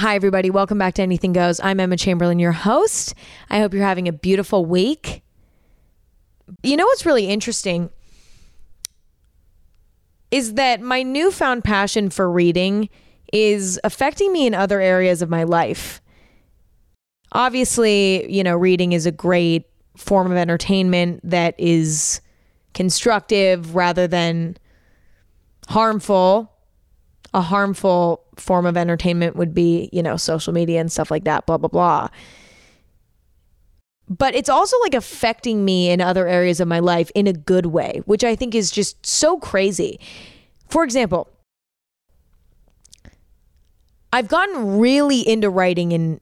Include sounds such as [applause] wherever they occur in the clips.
Hi, everybody. Welcome back to Anything Goes. I'm Emma Chamberlain, your host. I hope you're having a beautiful week. You know what's really interesting is that my newfound passion for reading is affecting me in other areas of my life. Obviously, you know, reading is a great form of entertainment that is constructive rather than harmful. A harmful form of entertainment would be, you know, social media and stuff like that, blah, blah, blah. But it's also like affecting me in other areas of my life in a good way, which I think is just so crazy. For example, I've gotten really into writing in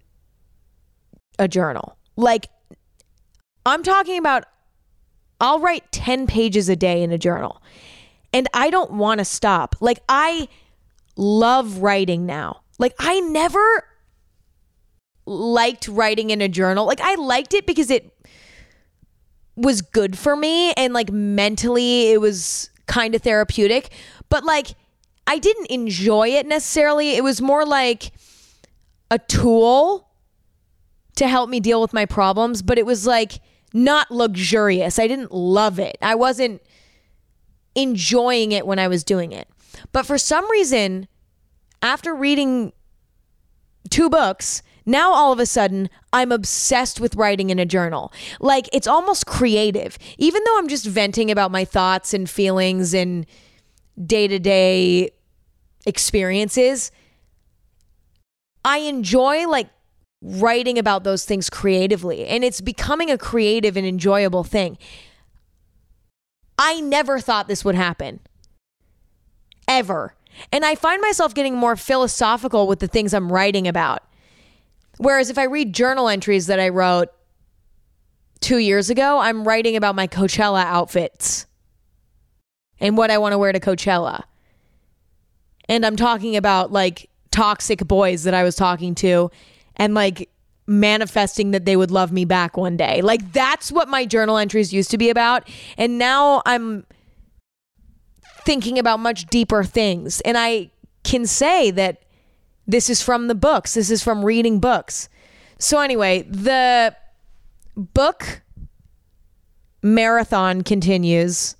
a journal. Like, I'm talking about, I'll write 10 pages a day in a journal, and I don't want to stop. Like, I love writing now. Like, I never liked writing in a journal. Like, I liked it because it was good for me and, like, mentally, it was kind of therapeutic. But, like, I didn't enjoy it necessarily. It was more like a tool to help me deal with my problems, but it was like not luxurious. I didn't love it. I wasn't enjoying it when I was doing it. But for some reason, after reading two books, now all of a sudden I'm obsessed with writing in a journal. Like it's almost creative. Even though I'm just venting about my thoughts and feelings and day to day experiences, I enjoy like writing about those things creatively and it's becoming a creative and enjoyable thing. I never thought this would happen. Ever. And I find myself getting more philosophical with the things I'm writing about. Whereas if I read journal entries that I wrote two years ago, I'm writing about my Coachella outfits and what I want to wear to Coachella. And I'm talking about like toxic boys that I was talking to and like manifesting that they would love me back one day. Like that's what my journal entries used to be about. And now I'm thinking about much deeper things. And I can say that this is from the books, this is from reading books. So, anyway, the book marathon continues.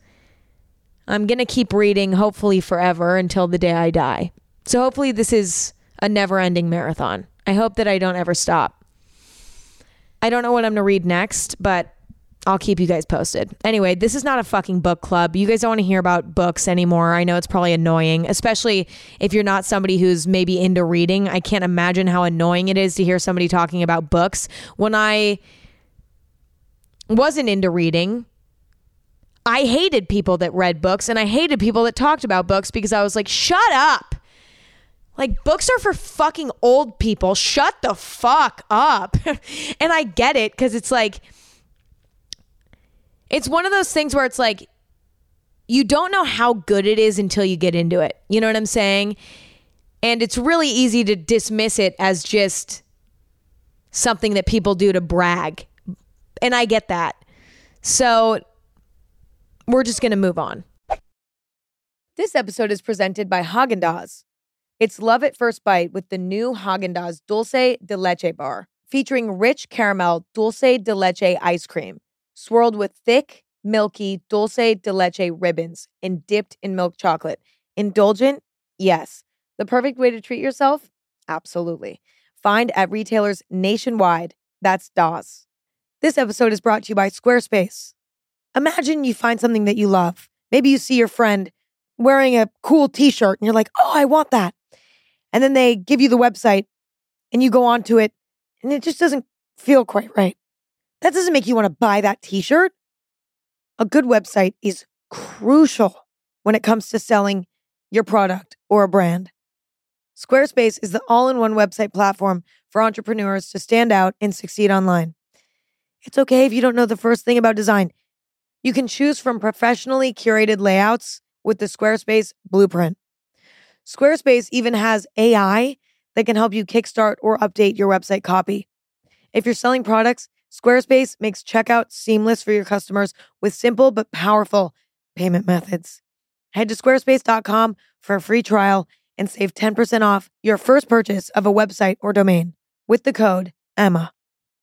I'm going to keep reading, hopefully, forever until the day I die. So, hopefully, this is a never ending marathon. I hope that I don't ever stop. I don't know what I'm going to read next, but I'll keep you guys posted. Anyway, this is not a fucking book club. You guys don't want to hear about books anymore. I know it's probably annoying, especially if you're not somebody who's maybe into reading. I can't imagine how annoying it is to hear somebody talking about books. When I wasn't into reading, I hated people that read books and I hated people that talked about books because I was like, shut up. Like books are for fucking old people. Shut the fuck up. [laughs] and I get it because it's like, it's one of those things where it's like, you don't know how good it is until you get into it. You know what I'm saying? And it's really easy to dismiss it as just something that people do to brag. And I get that. So we're just going to move on. This episode is presented by Haagen Dazs. It's love at first bite with the new Haagen Dazs Dulce de Leche bar, featuring rich caramel dulce de leche ice cream, swirled with thick, milky dulce de leche ribbons and dipped in milk chocolate. Indulgent? Yes. The perfect way to treat yourself? Absolutely. Find at retailers nationwide. That's DAS. This episode is brought to you by Squarespace. Imagine you find something that you love. Maybe you see your friend wearing a cool t shirt and you're like, oh, I want that. And then they give you the website and you go onto it and it just doesn't feel quite right. That doesn't make you want to buy that t shirt. A good website is crucial when it comes to selling your product or a brand. Squarespace is the all in one website platform for entrepreneurs to stand out and succeed online. It's okay if you don't know the first thing about design. You can choose from professionally curated layouts with the Squarespace blueprint. Squarespace even has AI that can help you kickstart or update your website copy. If you're selling products, Squarespace makes checkout seamless for your customers with simple but powerful payment methods. Head to squarespace.com for a free trial and save 10% off your first purchase of a website or domain with the code EMMA.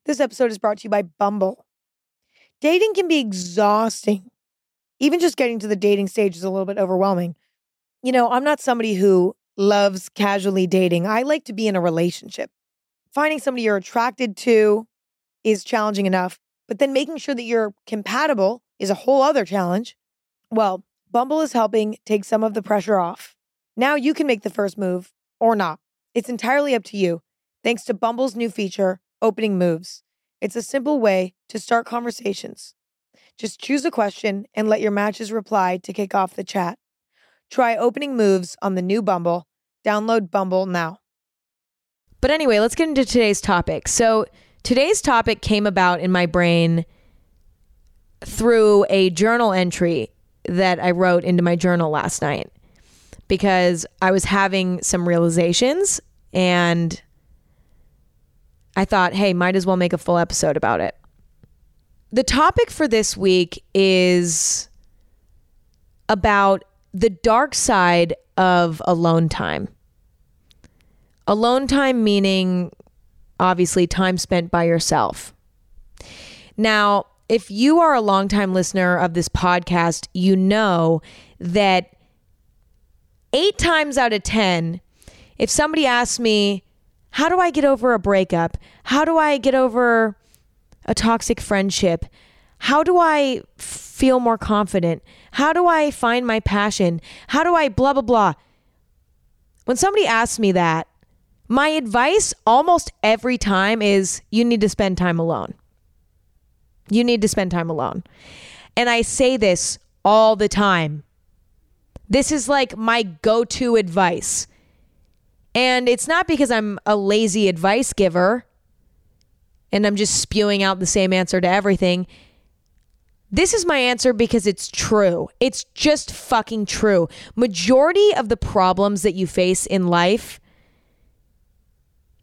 This episode is brought to you by Bumble. Dating can be exhausting. Even just getting to the dating stage is a little bit overwhelming. You know, I'm not somebody who loves casually dating. I like to be in a relationship. Finding somebody you're attracted to is challenging enough, but then making sure that you're compatible is a whole other challenge. Well, Bumble is helping take some of the pressure off. Now you can make the first move or not. It's entirely up to you, thanks to Bumble's new feature, Opening Moves. It's a simple way to start conversations. Just choose a question and let your matches reply to kick off the chat. Try opening moves on the new Bumble. Download Bumble now. But anyway, let's get into today's topic. So, today's topic came about in my brain through a journal entry that I wrote into my journal last night because I was having some realizations and I thought, hey, might as well make a full episode about it. The topic for this week is about the dark side of alone time. Alone time meaning obviously time spent by yourself. Now, if you are a longtime listener of this podcast, you know that eight times out of 10, if somebody asks me, How do I get over a breakup? How do I get over a toxic friendship? How do I feel more confident? How do I find my passion? How do I blah, blah, blah? When somebody asks me that, my advice almost every time is you need to spend time alone. You need to spend time alone. And I say this all the time. This is like my go to advice. And it's not because I'm a lazy advice giver and I'm just spewing out the same answer to everything. This is my answer because it's true. It's just fucking true. Majority of the problems that you face in life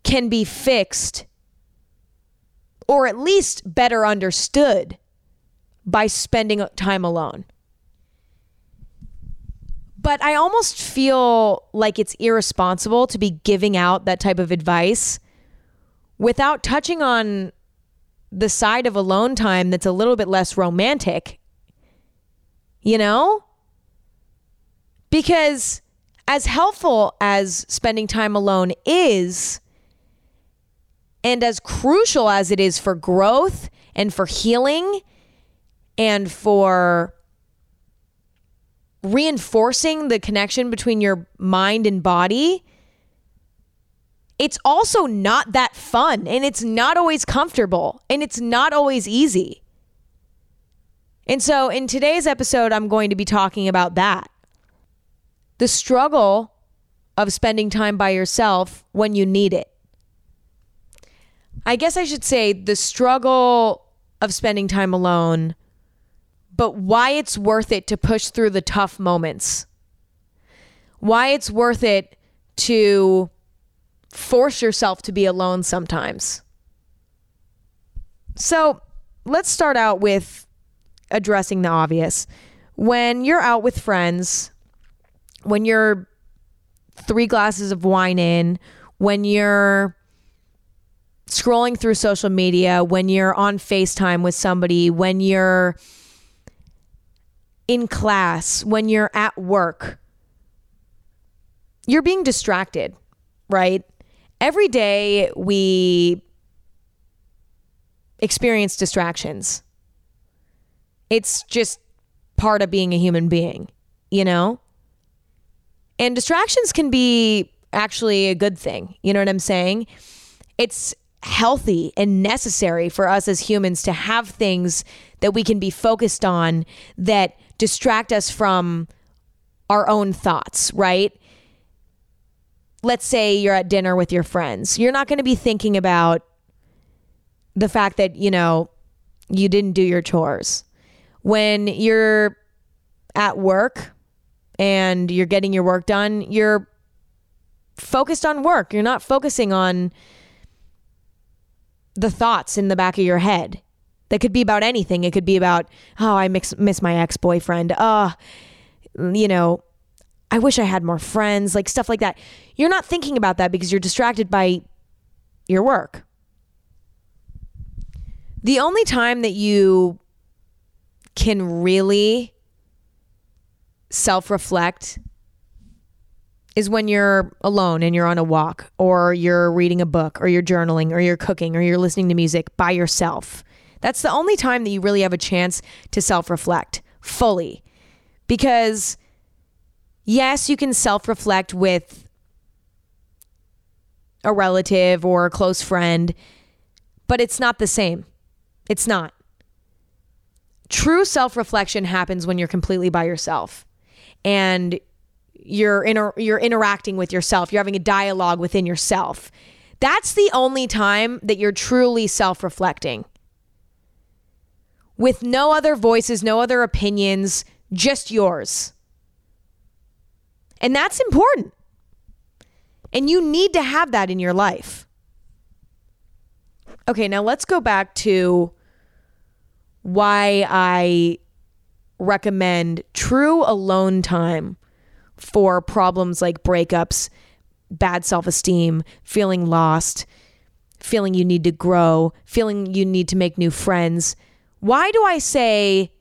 can be fixed or at least better understood by spending time alone. But I almost feel like it's irresponsible to be giving out that type of advice without touching on the side of alone time that's a little bit less romantic. You know? Because as helpful as spending time alone is, and as crucial as it is for growth and for healing and for reinforcing the connection between your mind and body, it's also not that fun and it's not always comfortable and it's not always easy. And so in today's episode, I'm going to be talking about that the struggle of spending time by yourself when you need it. I guess I should say the struggle of spending time alone, but why it's worth it to push through the tough moments. Why it's worth it to force yourself to be alone sometimes. So let's start out with addressing the obvious. When you're out with friends, when you're three glasses of wine in, when you're scrolling through social media, when you're on FaceTime with somebody, when you're in class, when you're at work, you're being distracted, right? Every day we experience distractions. It's just part of being a human being, you know? And distractions can be actually a good thing. You know what I'm saying? It's healthy and necessary for us as humans to have things that we can be focused on that distract us from our own thoughts, right? Let's say you're at dinner with your friends. You're not going to be thinking about the fact that, you know, you didn't do your chores. When you're at work and you're getting your work done, you're focused on work. You're not focusing on the thoughts in the back of your head. That could be about anything. It could be about, oh, I miss, miss my ex boyfriend. Oh, you know, I wish I had more friends, like stuff like that. You're not thinking about that because you're distracted by your work. The only time that you can really self reflect is when you're alone and you're on a walk or you're reading a book or you're journaling or you're cooking or you're listening to music by yourself. That's the only time that you really have a chance to self reflect fully. Because, yes, you can self reflect with a relative or a close friend, but it's not the same. It's not. True self reflection happens when you're completely by yourself and you're inter- you're interacting with yourself. You're having a dialogue within yourself. That's the only time that you're truly self-reflecting. With no other voices, no other opinions, just yours. And that's important. And you need to have that in your life. Okay, now let's go back to why I recommend true alone time for problems like breakups, bad self esteem, feeling lost, feeling you need to grow, feeling you need to make new friends. Why do I say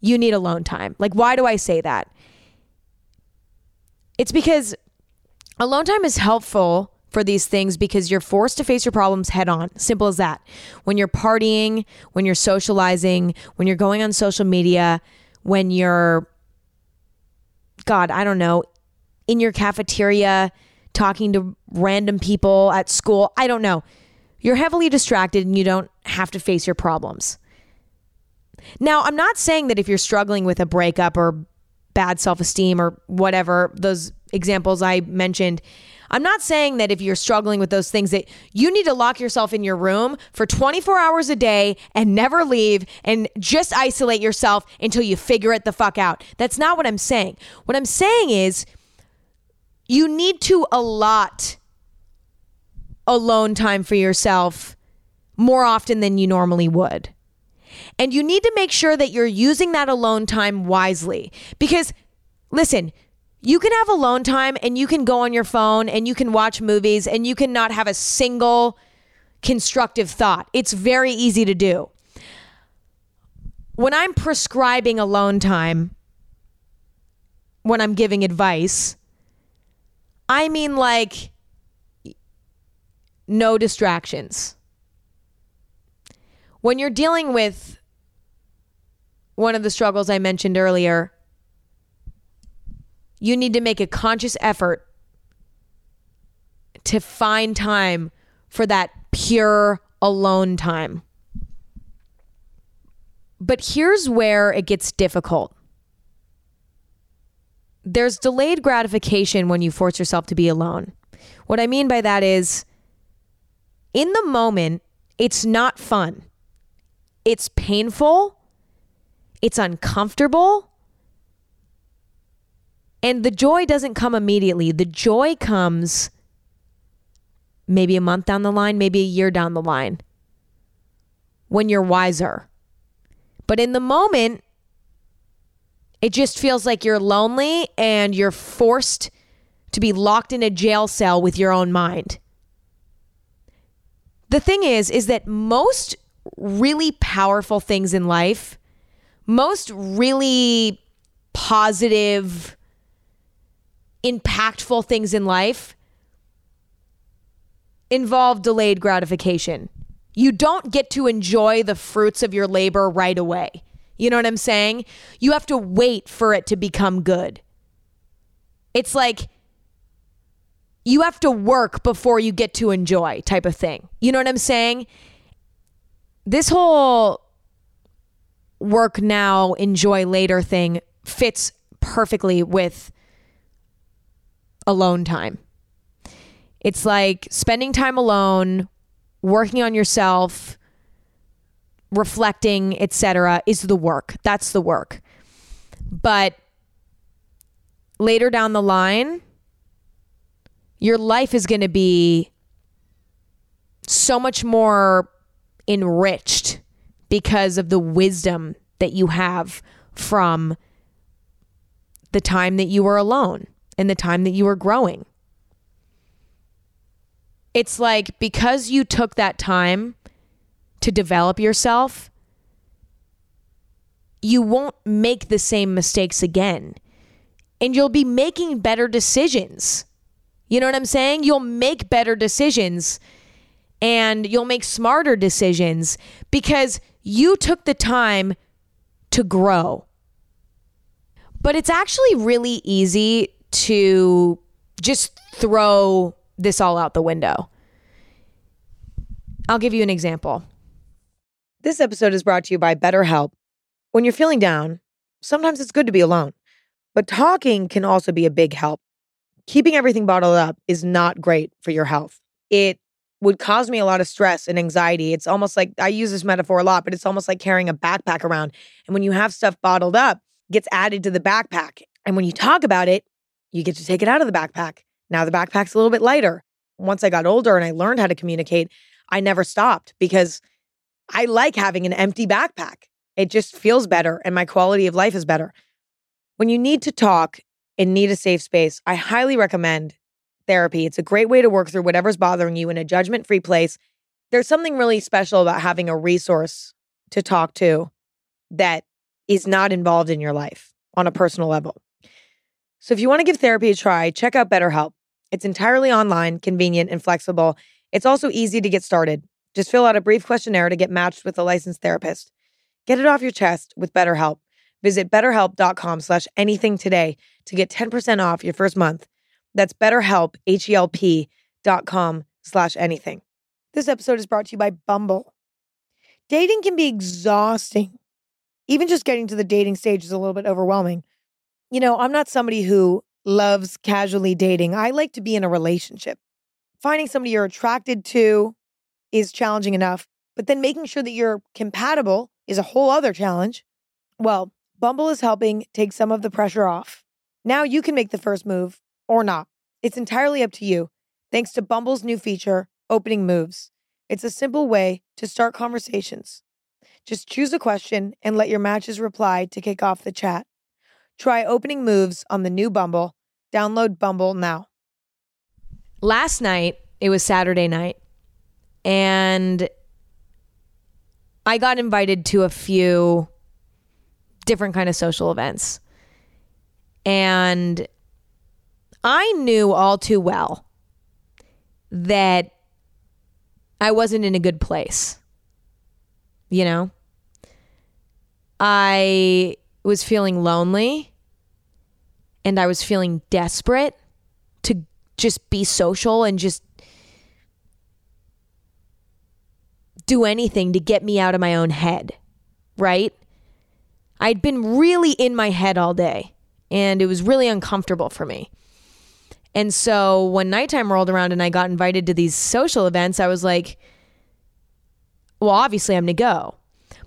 you need alone time? Like, why do I say that? It's because alone time is helpful for these things because you're forced to face your problems head on. Simple as that. When you're partying, when you're socializing, when you're going on social media, when you're, God, I don't know, in your cafeteria, talking to random people at school. I don't know. You're heavily distracted and you don't have to face your problems. Now, I'm not saying that if you're struggling with a breakup or bad self esteem or whatever, those examples I mentioned, I'm not saying that if you're struggling with those things that you need to lock yourself in your room for 24 hours a day and never leave and just isolate yourself until you figure it the fuck out. That's not what I'm saying. What I'm saying is you need to allot alone time for yourself more often than you normally would. And you need to make sure that you're using that alone time wisely because listen, you can have alone time and you can go on your phone and you can watch movies and you can not have a single constructive thought. It's very easy to do. When I'm prescribing alone time, when I'm giving advice, I mean like no distractions. When you're dealing with one of the struggles I mentioned earlier, you need to make a conscious effort to find time for that pure alone time. But here's where it gets difficult. There's delayed gratification when you force yourself to be alone. What I mean by that is, in the moment, it's not fun. It's painful. It's uncomfortable. And the joy doesn't come immediately. The joy comes maybe a month down the line, maybe a year down the line when you're wiser. But in the moment, it just feels like you're lonely and you're forced to be locked in a jail cell with your own mind. The thing is is that most really powerful things in life, most really positive impactful things in life involve delayed gratification. You don't get to enjoy the fruits of your labor right away. You know what I'm saying? You have to wait for it to become good. It's like you have to work before you get to enjoy, type of thing. You know what I'm saying? This whole work now, enjoy later thing fits perfectly with alone time. It's like spending time alone, working on yourself, reflecting, etc. is the work. That's the work. But later down the line, your life is going to be so much more enriched because of the wisdom that you have from the time that you were alone and the time that you were growing. It's like because you took that time to develop yourself, you won't make the same mistakes again. And you'll be making better decisions. You know what I'm saying? You'll make better decisions and you'll make smarter decisions because you took the time to grow. But it's actually really easy to just throw this all out the window. I'll give you an example. This episode is brought to you by BetterHelp. When you're feeling down, sometimes it's good to be alone, but talking can also be a big help. Keeping everything bottled up is not great for your health. It would cause me a lot of stress and anxiety. It's almost like I use this metaphor a lot, but it's almost like carrying a backpack around. And when you have stuff bottled up, gets added to the backpack. And when you talk about it, you get to take it out of the backpack. Now the backpack's a little bit lighter. Once I got older and I learned how to communicate, I never stopped because I like having an empty backpack. It just feels better and my quality of life is better. When you need to talk and need a safe space, I highly recommend therapy. It's a great way to work through whatever's bothering you in a judgment free place. There's something really special about having a resource to talk to that is not involved in your life on a personal level. So if you want to give therapy a try, check out BetterHelp. It's entirely online, convenient, and flexible. It's also easy to get started. Just fill out a brief questionnaire to get matched with a licensed therapist. Get it off your chest with BetterHelp. Visit betterhelp.com slash anything today to get 10% off your first month. That's betterhelp, H-E-L-P dot com slash anything. This episode is brought to you by Bumble. Dating can be exhausting. Even just getting to the dating stage is a little bit overwhelming. You know, I'm not somebody who loves casually dating. I like to be in a relationship. Finding somebody you're attracted to is challenging enough, but then making sure that you're compatible is a whole other challenge. Well, Bumble is helping take some of the pressure off. Now you can make the first move or not. It's entirely up to you, thanks to Bumble's new feature, Opening Moves. It's a simple way to start conversations. Just choose a question and let your matches reply to kick off the chat. Try Opening Moves on the new Bumble. Download Bumble now. Last night, it was Saturday night, and I got invited to a few different kind of social events. And I knew all too well that I wasn't in a good place. You know? I was feeling lonely and I was feeling desperate to just be social and just do anything to get me out of my own head, right? I'd been really in my head all day and it was really uncomfortable for me. And so when nighttime rolled around and I got invited to these social events, I was like, well, obviously I'm going to go.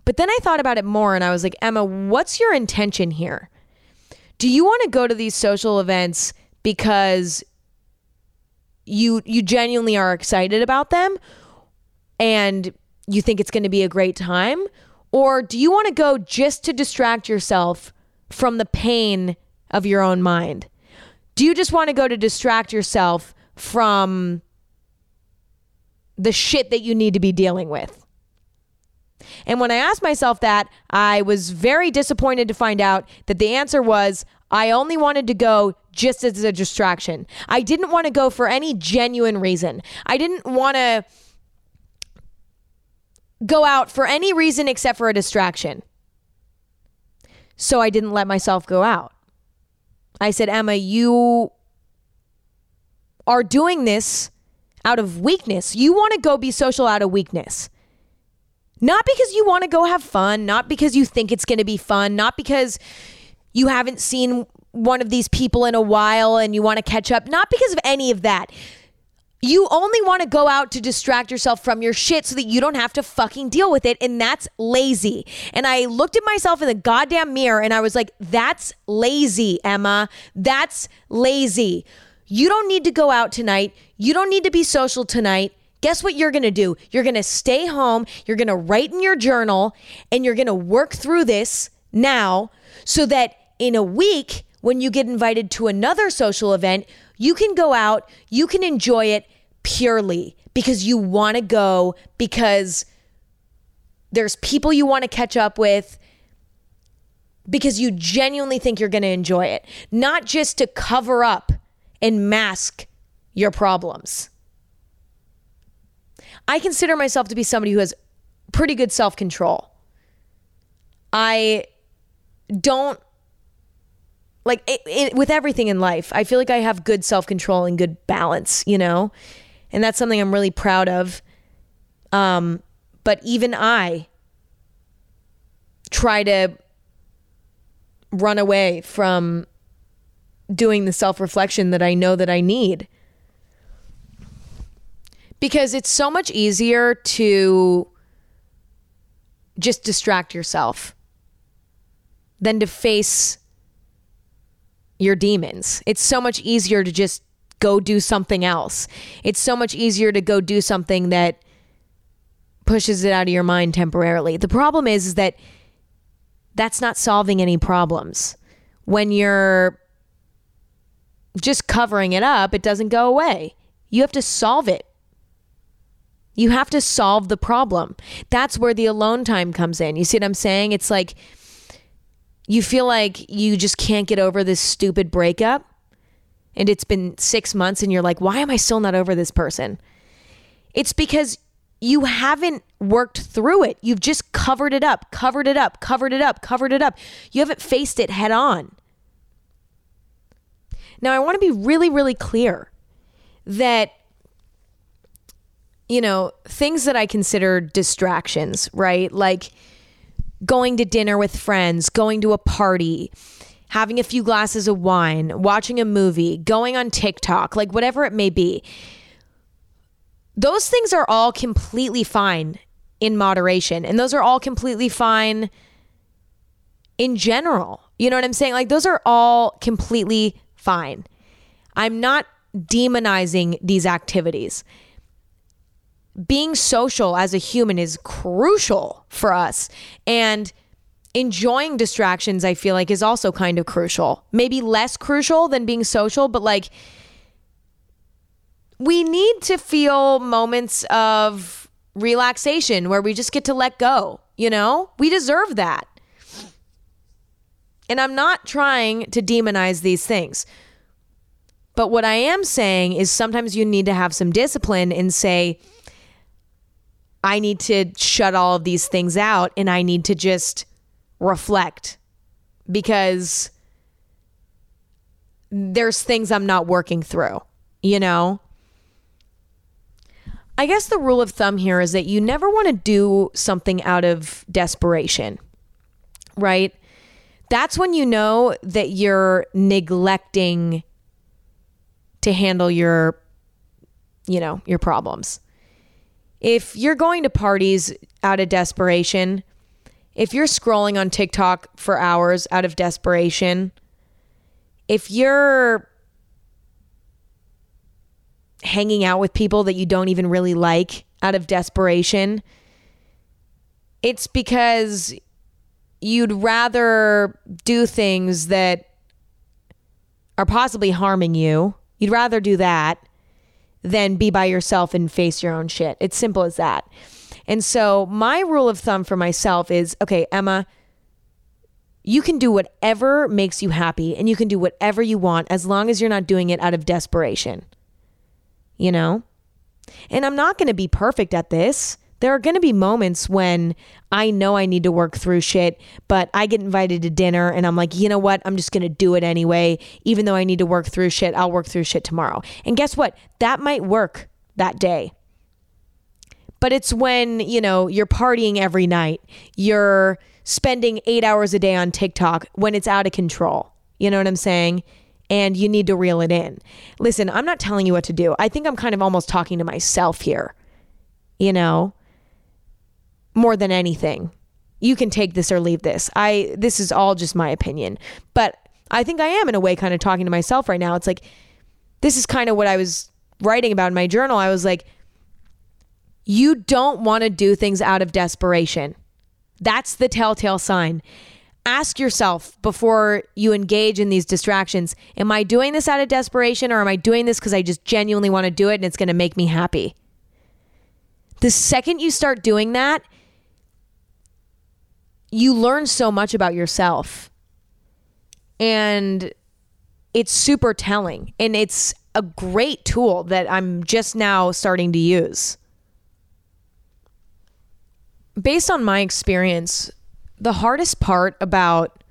But then I thought about it more and I was like, Emma, what's your intention here? Do you want to go to these social events because you you genuinely are excited about them and you think it's going to be a great time or do you want to go just to distract yourself from the pain of your own mind? Do you just want to go to distract yourself from the shit that you need to be dealing with? And when I asked myself that, I was very disappointed to find out that the answer was I only wanted to go just as a distraction. I didn't want to go for any genuine reason. I didn't want to go out for any reason except for a distraction. So I didn't let myself go out. I said, Emma, you are doing this out of weakness. You want to go be social out of weakness. Not because you want to go have fun, not because you think it's going to be fun, not because you haven't seen one of these people in a while and you want to catch up, not because of any of that. You only want to go out to distract yourself from your shit so that you don't have to fucking deal with it. And that's lazy. And I looked at myself in the goddamn mirror and I was like, that's lazy, Emma. That's lazy. You don't need to go out tonight. You don't need to be social tonight. Guess what you're going to do? You're going to stay home. You're going to write in your journal and you're going to work through this now so that in a week when you get invited to another social event, you can go out, you can enjoy it purely because you want to go, because there's people you want to catch up with, because you genuinely think you're going to enjoy it, not just to cover up and mask your problems. I consider myself to be somebody who has pretty good self control. I don't like it, it, with everything in life. I feel like I have good self control and good balance, you know, and that's something I'm really proud of. Um, but even I try to run away from doing the self reflection that I know that I need. Because it's so much easier to just distract yourself than to face your demons. It's so much easier to just go do something else. It's so much easier to go do something that pushes it out of your mind temporarily. The problem is, is that that's not solving any problems. When you're just covering it up, it doesn't go away. You have to solve it. You have to solve the problem. That's where the alone time comes in. You see what I'm saying? It's like you feel like you just can't get over this stupid breakup. And it's been six months, and you're like, why am I still not over this person? It's because you haven't worked through it. You've just covered it up, covered it up, covered it up, covered it up. You haven't faced it head on. Now, I want to be really, really clear that, you know, things that I consider distractions, right? Like going to dinner with friends, going to a party, having a few glasses of wine, watching a movie, going on TikTok, like whatever it may be those things are all completely fine in moderation. And those are all completely fine in general. You know what I'm saying? Like, those are all completely fine. I'm not demonizing these activities. Being social as a human is crucial for us. And enjoying distractions, I feel like, is also kind of crucial. Maybe less crucial than being social, but like, we need to feel moments of relaxation where we just get to let go, you know? We deserve that. And I'm not trying to demonize these things. But what I am saying is sometimes you need to have some discipline and say, I need to shut all of these things out and I need to just reflect because there's things I'm not working through, you know? I guess the rule of thumb here is that you never want to do something out of desperation, right? That's when you know that you're neglecting to handle your, you know, your problems. If you're going to parties out of desperation, if you're scrolling on TikTok for hours out of desperation, if you're hanging out with people that you don't even really like out of desperation, it's because you'd rather do things that are possibly harming you. You'd rather do that than be by yourself and face your own shit. It's simple as that. And so, my rule of thumb for myself is okay, Emma, you can do whatever makes you happy and you can do whatever you want as long as you're not doing it out of desperation you know? And I'm not going to be perfect at this. There are going to be moments when I know I need to work through shit, but I get invited to dinner and I'm like, you know what? I'm just going to do it anyway. Even though I need to work through shit, I'll work through shit tomorrow. And guess what? That might work that day. But it's when, you know, you're partying every night, you're spending eight hours a day on TikTok when it's out of control. You know what I'm saying? and you need to reel it in. Listen, I'm not telling you what to do. I think I'm kind of almost talking to myself here, you know, more than anything. You can take this or leave this. I this is all just my opinion. But I think I am in a way kind of talking to myself right now. It's like this is kind of what I was writing about in my journal. I was like you don't want to do things out of desperation. That's the telltale sign. ask yourself before you engage in these distractions Am I doing this out of desperation or am I doing this because I just genuinely want to do it and it's going to make me happy? The second you start doing that, you learn so much about yourself. And it's super telling. And it's a great tool that I'm just now starting to use. Based on my experience, the hardest part about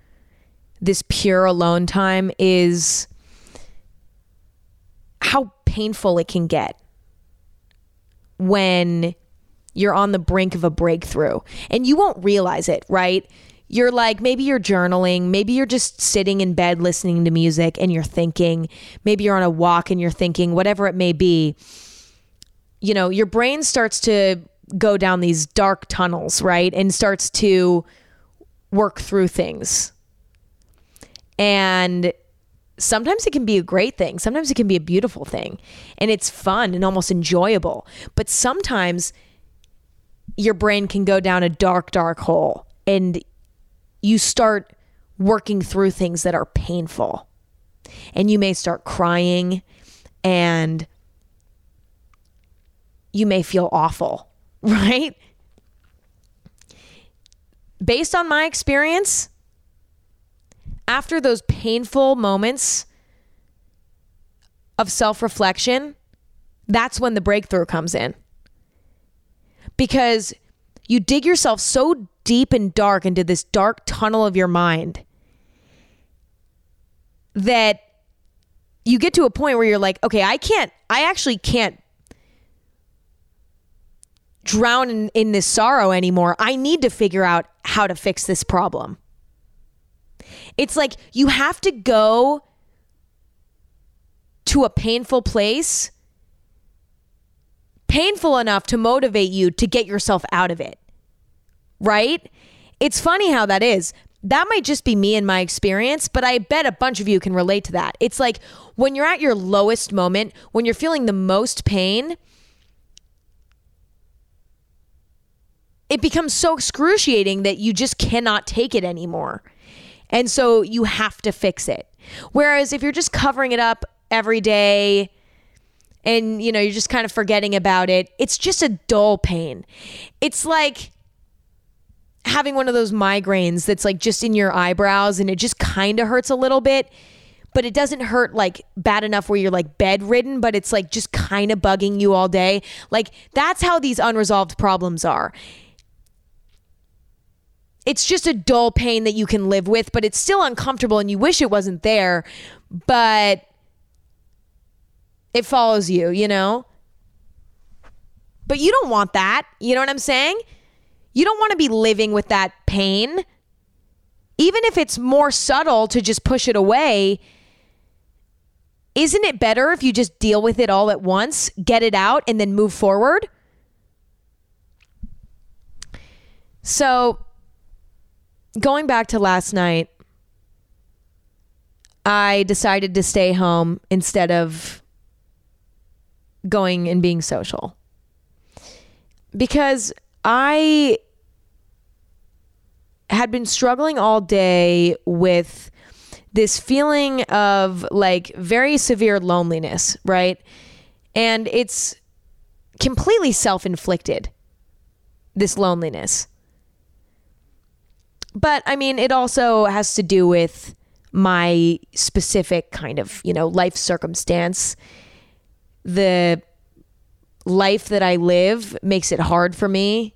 this pure alone time is how painful it can get when you're on the brink of a breakthrough and you won't realize it, right? You're like, maybe you're journaling, maybe you're just sitting in bed listening to music and you're thinking, maybe you're on a walk and you're thinking, whatever it may be. You know, your brain starts to go down these dark tunnels, right? And starts to work through things. And sometimes it can be a great thing. Sometimes it can be a beautiful thing. And it's fun and almost enjoyable. But sometimes your brain can go down a dark, dark hole and you start working through things that are painful. And you may start crying and you may feel awful, [laughs] right? based on my experience, after those painful moments of self reflection, that's when the breakthrough comes in. Because you dig yourself so deep and dark into this dark tunnel of your mind that you get to a point where you're like, okay, I can't, I actually can't drown in, in this sorrow anymore. I need to figure out how to fix this problem. It's like you have to go to a painful place, painful enough to motivate you to get yourself out of it. Right? It's funny how that is. That might just be me and my experience, but I bet a bunch of you can relate to that. It's like when you're at your lowest moment, when you're feeling the most pain, it becomes so excruciating that you just cannot take it anymore. And so you have to fix it. Whereas if you're just covering it up every day and you know, you're just kind of forgetting about it, it's just a dull pain. It's like having one of those migraines that's like just in your eyebrows and it just kind of hurts a little bit, but it doesn't hurt like bad enough where you're like bedridden, but it's like just kind of bugging you all day. Like that's how these unresolved problems are it's just a dull pain that you can live with, but it's still uncomfortable and you wish it wasn't there, but it follows you, you know? But you don't want that. You know what I'm saying? You don't want to be living with that pain. Even if it's more subtle to just push it away, isn't it better if you just deal with it all at once, get it out, and then move forward? So, going back to last night, I decided to stay home instead of going and being social. Because I had been struggling all day with this feeling of like very severe loneliness, right? And it's completely self inflicted, this loneliness. But I mean, it also has to do with my specific kind of, you know, life circumstance. The life that I live makes it hard for me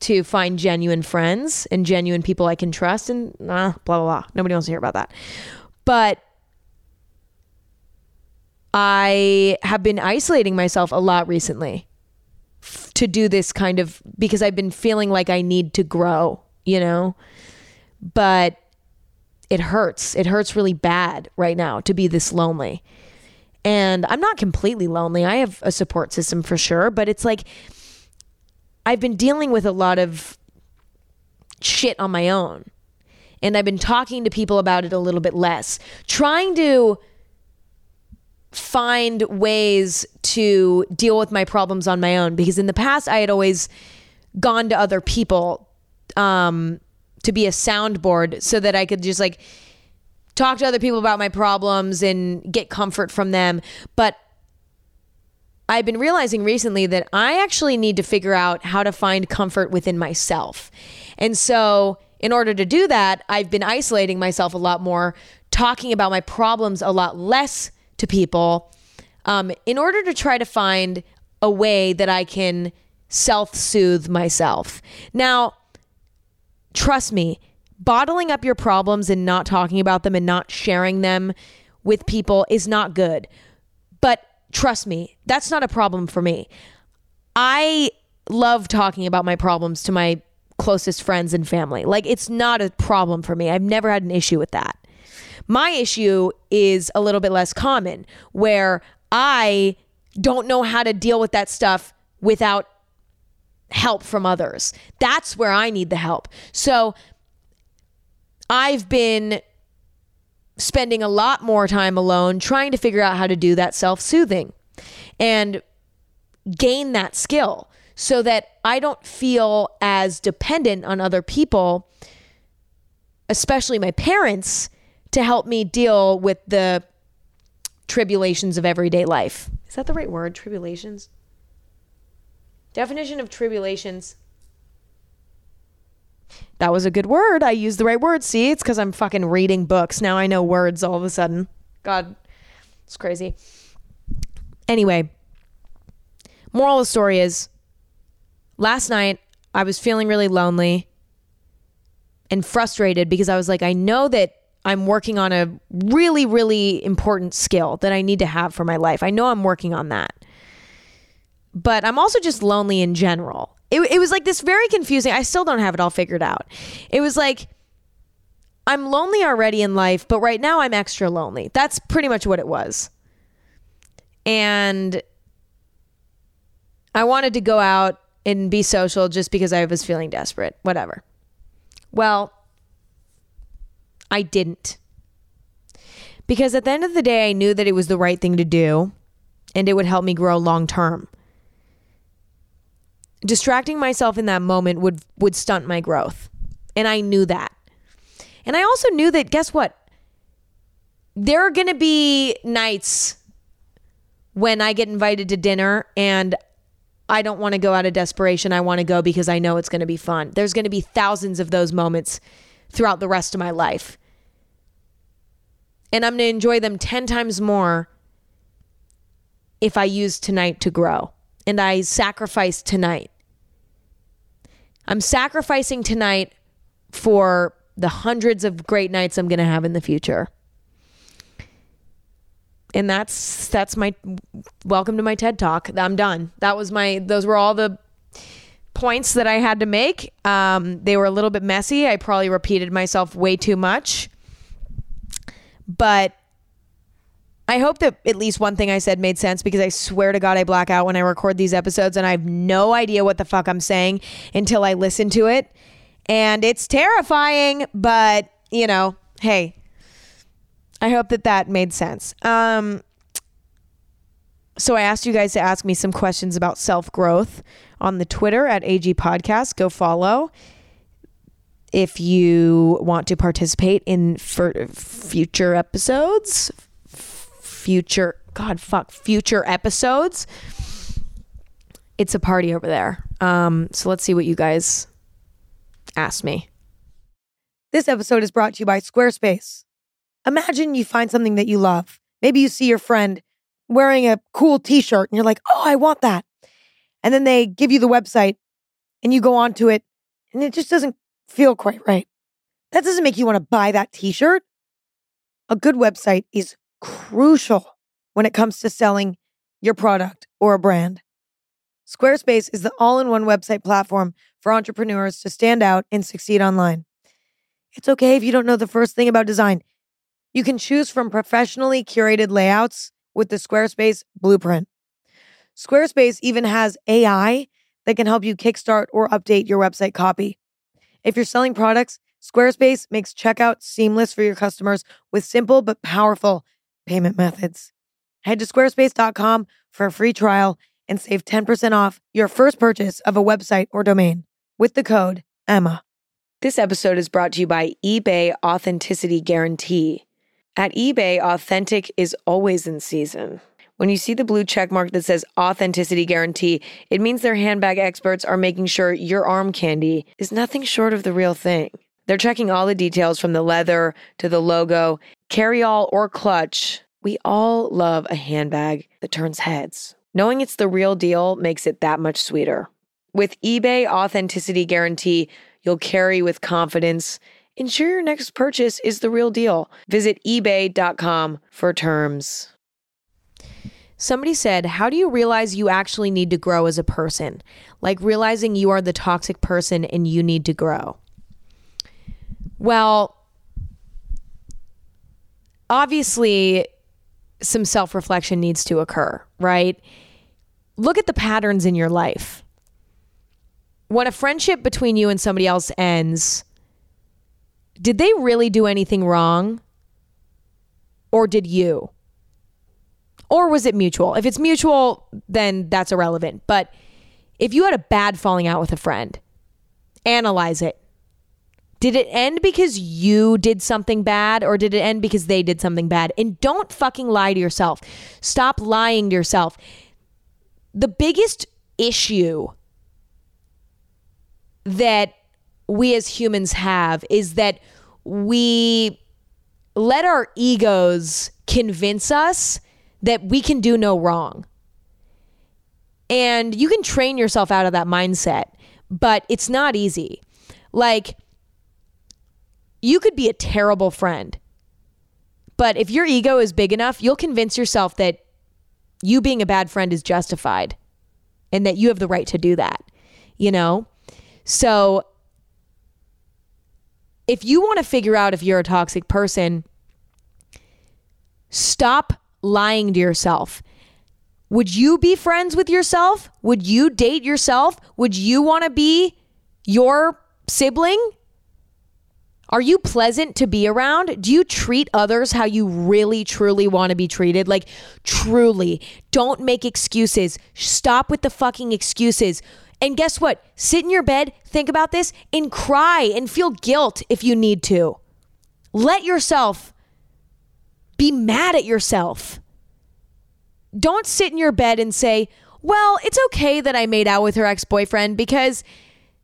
to find genuine friends and genuine people I can trust and uh, blah, blah, blah. Nobody wants to hear about that. But I have been isolating myself a lot recently to do this kind of because I've been feeling like I need to grow you know? But it hurts. It hurts really bad right now to be this lonely. And I'm not completely lonely. I have a support system for sure, but it's like I've been dealing with a lot of shit on my own. And I've been talking to people about it a little bit less, trying to find ways to deal with my problems on my own because in the past I had always gone to other people um, to be a soundboard so that I could just like talk to other people about my problems and get comfort from them. But I've been realizing recently that I actually need to figure out how to find comfort within myself. And so, in order to do that, I've been isolating myself a lot more, talking about my problems a lot less to people, um, in order to try to find a way that I can self soothe myself. Now, trust me, bottling up your problems and not talking about them and not sharing them with people is not good. But trust me, that's not a problem for me. I love talking about my problems to my closest friends and family. Like, it's not a problem for me. I've never had an issue with that. My issue is a little bit less common, where I don't know how to deal with that stuff without help from others. That's where I need the help. So I've been spending a lot more time alone trying to figure out how to do that self soothing and gain that skill so that I don't feel as dependent on other people, especially my parents, to help me deal with the tribulations of everyday life. Is that the right word? Tribulations? Definition of tribulations. That was a good word. I used the right word. See, it's because I'm fucking reading books. Now I know words all of a sudden. God, it's crazy. Anyway, moral of the story is last night I was feeling really lonely and frustrated because I was like, I know that I'm working on a really, really important skill that I need to have for my life. I know I'm working on that. But I'm also just lonely in general. It, it was like this very confusing. I still don't have it all figured out. It was like, I'm lonely already in life, but right now I'm extra lonely. That's pretty much what it was. And I wanted to go out and be social just because I was feeling desperate. Whatever. Well, I didn't. Because at the end of the day, I knew that it was the right thing to do and it would help me grow long term. Distracting myself in that moment would would stunt my growth. And I knew that. And I also knew that guess what? There are going to be nights when I get invited to dinner and I don't want to go out of desperation. I want to go because I know it's going to be fun. There's going to be thousands of those moments throughout the rest of my life and I'm going to enjoy them 10 times more if I use tonight to grow and I sacrifice tonight. I'm sacrificing tonight for the hundreds of great nights I'm going to have in the future. And that's that's my welcome to my TED Talk. I'm done. That was my those were all the points that I had to make. Um, they were a little bit messy. I probably repeated myself way too much. But I hope that at least one thing I said made sense because I swear to God I black out when I record these episodes and I have no idea what the fuck I'm saying until I listen to it. And it's terrifying, but you know, hey, I hope that that made sense. Um, so I asked you guys to ask me some questions about self growth on the Twitter at AG Podcast. Go follow if you want to participate in for future episodes, future God fuck future episodes. It's a party over there. Um, so let's see what you guys asked me. This episode is brought to you by Squarespace. Imagine you find something that you love. Maybe you see your friend wearing a cool t-shirt and you're like, "Oh, I want that." And then they give you the website and you go onto it and it just doesn't feel quite right. That doesn't make you want to buy that t shirt. A good website is crucial when it comes to selling your product or a brand. Squarespace is the all in one website platform for entrepreneurs to stand out and succeed online. It's okay if you don't know the first thing about design. You can choose from professionally curated layouts with the Squarespace blueprint. Squarespace even has AI that can help you kickstart or update your website copy. If you're selling products, Squarespace makes checkout seamless for your customers with simple but powerful payment methods. Head to squarespace.com for a free trial and save 10% off your first purchase of a website or domain with the code EMMA. This episode is brought to you by eBay Authenticity Guarantee. At eBay, authentic is always in season. When you see the blue check mark that says Authenticity Guarantee, it means their handbag experts are making sure your arm candy is nothing short of the real thing. They're checking all the details from the leather to the logo, carry all or clutch. We all love a handbag that turns heads. Knowing it's the real deal makes it that much sweeter. With eBay Authenticity Guarantee, you'll carry with confidence. Ensure your next purchase is the real deal. Visit eBay.com for terms. Somebody said, How do you realize you actually need to grow as a person? Like realizing you are the toxic person and you need to grow. Well, obviously, some self reflection needs to occur, right? Look at the patterns in your life. When a friendship between you and somebody else ends, did they really do anything wrong? Or did you? Or was it mutual? If it's mutual, then that's irrelevant. But if you had a bad falling out with a friend, analyze it. Did it end because you did something bad or did it end because they did something bad? And don't fucking lie to yourself. Stop lying to yourself. The biggest issue that we as humans have is that we let our egos convince us that we can do no wrong. And you can train yourself out of that mindset, but it's not easy. Like, you could be a terrible friend, but if your ego is big enough, you'll convince yourself that you being a bad friend is justified and that you have the right to do that, you know? So, if you want to figure out if you're a toxic person, stop lying to yourself. Would you be friends with yourself? Would you date yourself? Would you want to be your sibling? Are you pleasant to be around? Do you treat others how you really, truly want to be treated? Like, truly. Don't make excuses. Stop with the fucking excuses. And guess what? Sit in your bed, think about this, and cry and feel guilt if you need to. Let yourself be mad at yourself. Don't sit in your bed and say, well, it's okay that I made out with her ex boyfriend because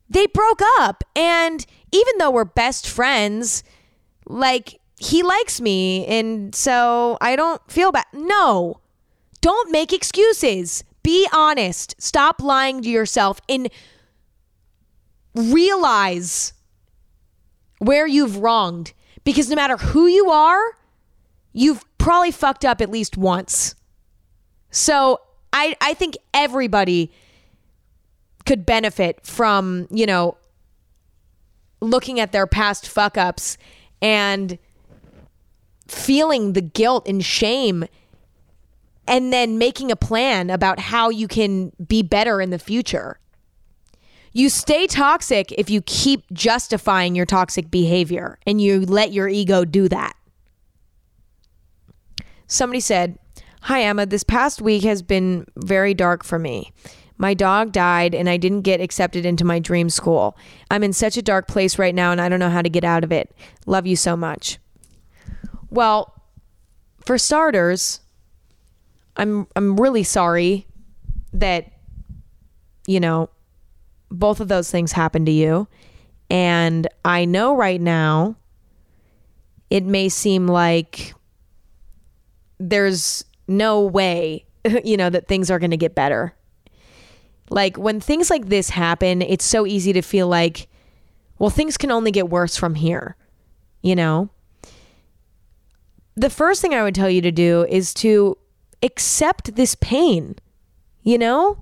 they broke up. And even though we're best friends, like he likes me. And so I don't feel bad. No, don't make excuses. Be honest. Stop lying to yourself and realize where you've wronged. Because no matter who you are, you've probably fucked up at least once. So I I think everybody could benefit from, you know, looking at their past fuck ups and feeling the guilt and shame and then making a plan about how you can be better in the future. You stay toxic if you keep justifying your toxic behavior and you let your ego do that. Somebody said, Hi, Emma. This past week has been very dark for me. My dog died and I didn't get accepted into my dream school. I'm in such a dark place right now and I don't know how to get out of it. Love you so much. Well, for starters, I'm I'm really sorry that you know both of those things happened to you. And I know right now it may seem like there's no way, [laughs] you know, that things are going to get better. Like when things like this happen, it's so easy to feel like, well, things can only get worse from here, you know? The first thing I would tell you to do is to accept this pain, you know?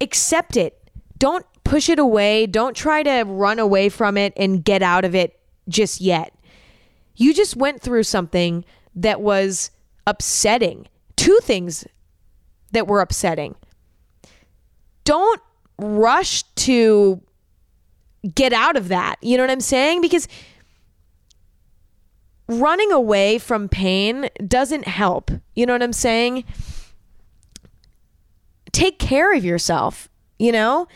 Accept it. Don't push it away. Don't try to run away from it and get out of it just yet. You just went through something that was upsetting. Two things that were upsetting. Don't rush to get out of that. You know what I'm saying? Because running away from pain doesn't help. You know what I'm saying? Take care of yourself, you know?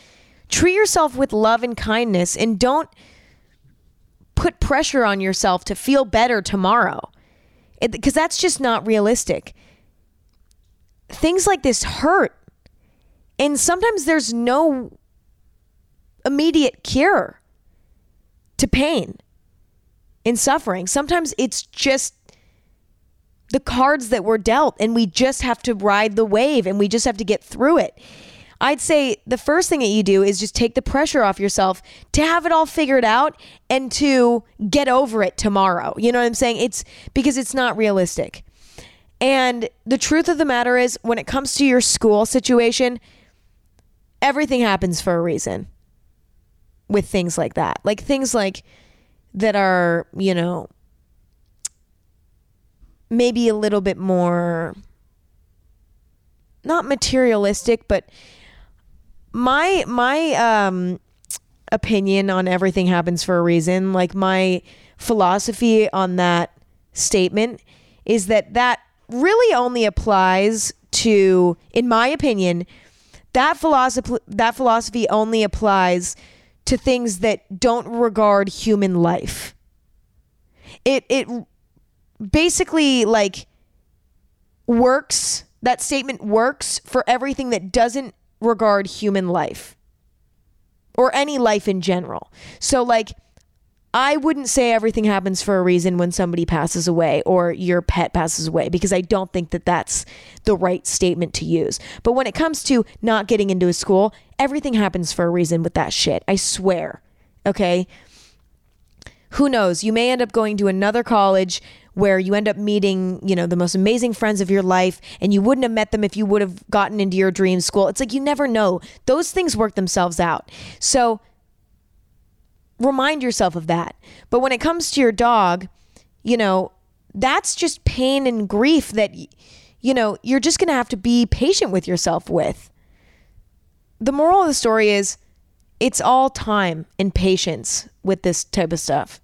Treat yourself with love and kindness and don't put pressure on yourself to feel better tomorrow because that's just not realistic. Things like this hurt. And sometimes there's no immediate cure to pain and suffering. Sometimes it's just the cards that we're dealt, and we just have to ride the wave and we just have to get through it. I'd say the first thing that you do is just take the pressure off yourself to have it all figured out and to get over it tomorrow. You know what I'm saying? It's because it's not realistic. And the truth of the matter is, when it comes to your school situation, everything happens for a reason with things like that. Like things like that are, you know, maybe a little bit more not materialistic, but my my um opinion on everything happens for a reason, like my philosophy on that statement is that that really only applies to in my opinion that philosophy that philosophy only applies to things that don't regard human life. It it basically like works that statement works for everything that doesn't regard human life or any life in general. So like I wouldn't say everything happens for a reason when somebody passes away or your pet passes away because I don't think that that's the right statement to use. But when it comes to not getting into a school, everything happens for a reason with that shit. I swear. Okay? Who knows? You may end up going to another college where you end up meeting, you know, the most amazing friends of your life and you wouldn't have met them if you would have gotten into your dream school. It's like you never know. Those things work themselves out. So remind yourself of that. But when it comes to your dog, you know, that's just pain and grief that you know, you're just going to have to be patient with yourself with. The moral of the story is it's all time and patience with this type of stuff.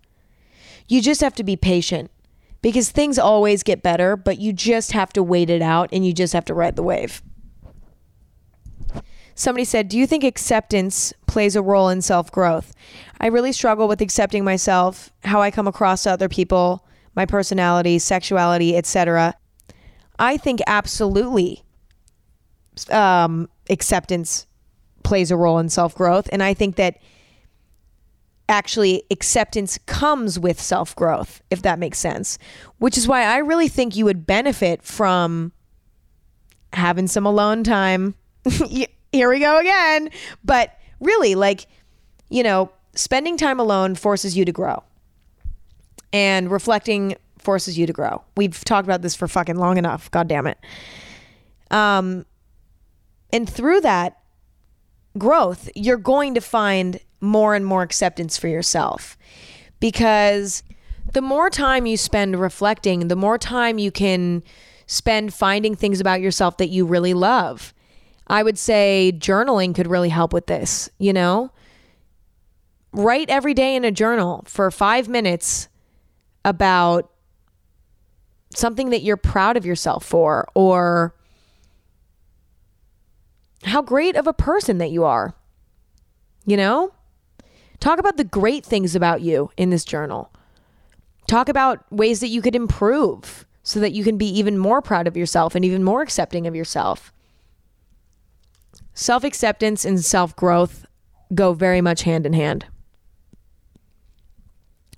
You just have to be patient because things always get better, but you just have to wait it out and you just have to ride the wave. Somebody said, Do you think acceptance plays a role in self growth? I really struggle with accepting myself, how I come across to other people, my personality, sexuality, etc. I think absolutely um, acceptance plays a role in self growth. And I think that actually acceptance comes with self growth, if that makes sense, which is why I really think you would benefit from having some alone time. [laughs] Here we go again. But really, like, you know, spending time alone forces you to grow, and reflecting forces you to grow. We've talked about this for fucking long enough. God damn it. Um, and through that growth, you're going to find more and more acceptance for yourself because the more time you spend reflecting, the more time you can spend finding things about yourself that you really love. I would say journaling could really help with this, you know? Write every day in a journal for five minutes about something that you're proud of yourself for or how great of a person that you are. You know? Talk about the great things about you in this journal. Talk about ways that you could improve so that you can be even more proud of yourself and even more accepting of yourself. Self acceptance and self growth go very much hand in hand.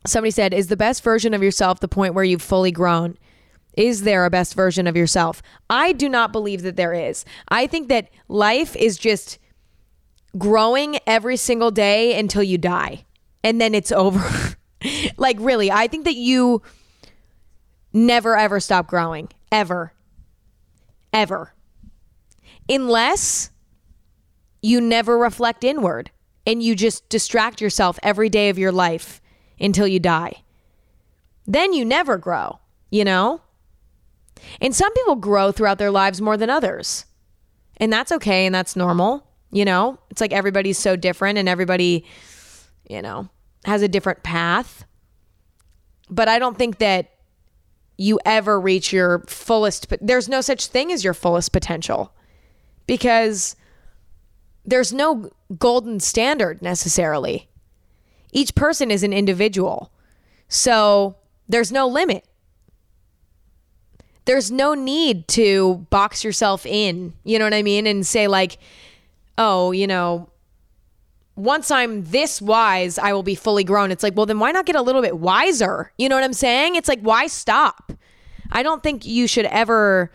Somebody said, Is the best version of yourself the point where you've fully grown? Is there a best version of yourself? I do not believe that there is. I think that life is just growing every single day until you die and then it's [laughs] over. like, really, I think that you never ever stop growing. Ever. Ever. Unless you never reflect inward and you just distract yourself every day of your life until you die. Then you never grow, you know? And some people grow throughout their lives more than others. And that's okay and that's normal. You know, it's like everybody's so different and everybody, you know, has a different path. But I don't think that you ever reach your fullest there's no such thing as your fullest potential because there's no golden standard necessarily. Each person is an individual. So there's no limit. There's no need to box yourself in, you know what I mean? And say, like, oh, you know, once I'm this wise, I will be fully grown. It's like, well, then why not get a little bit wiser? You know what I'm saying? It's like, why stop? I don't think you should ever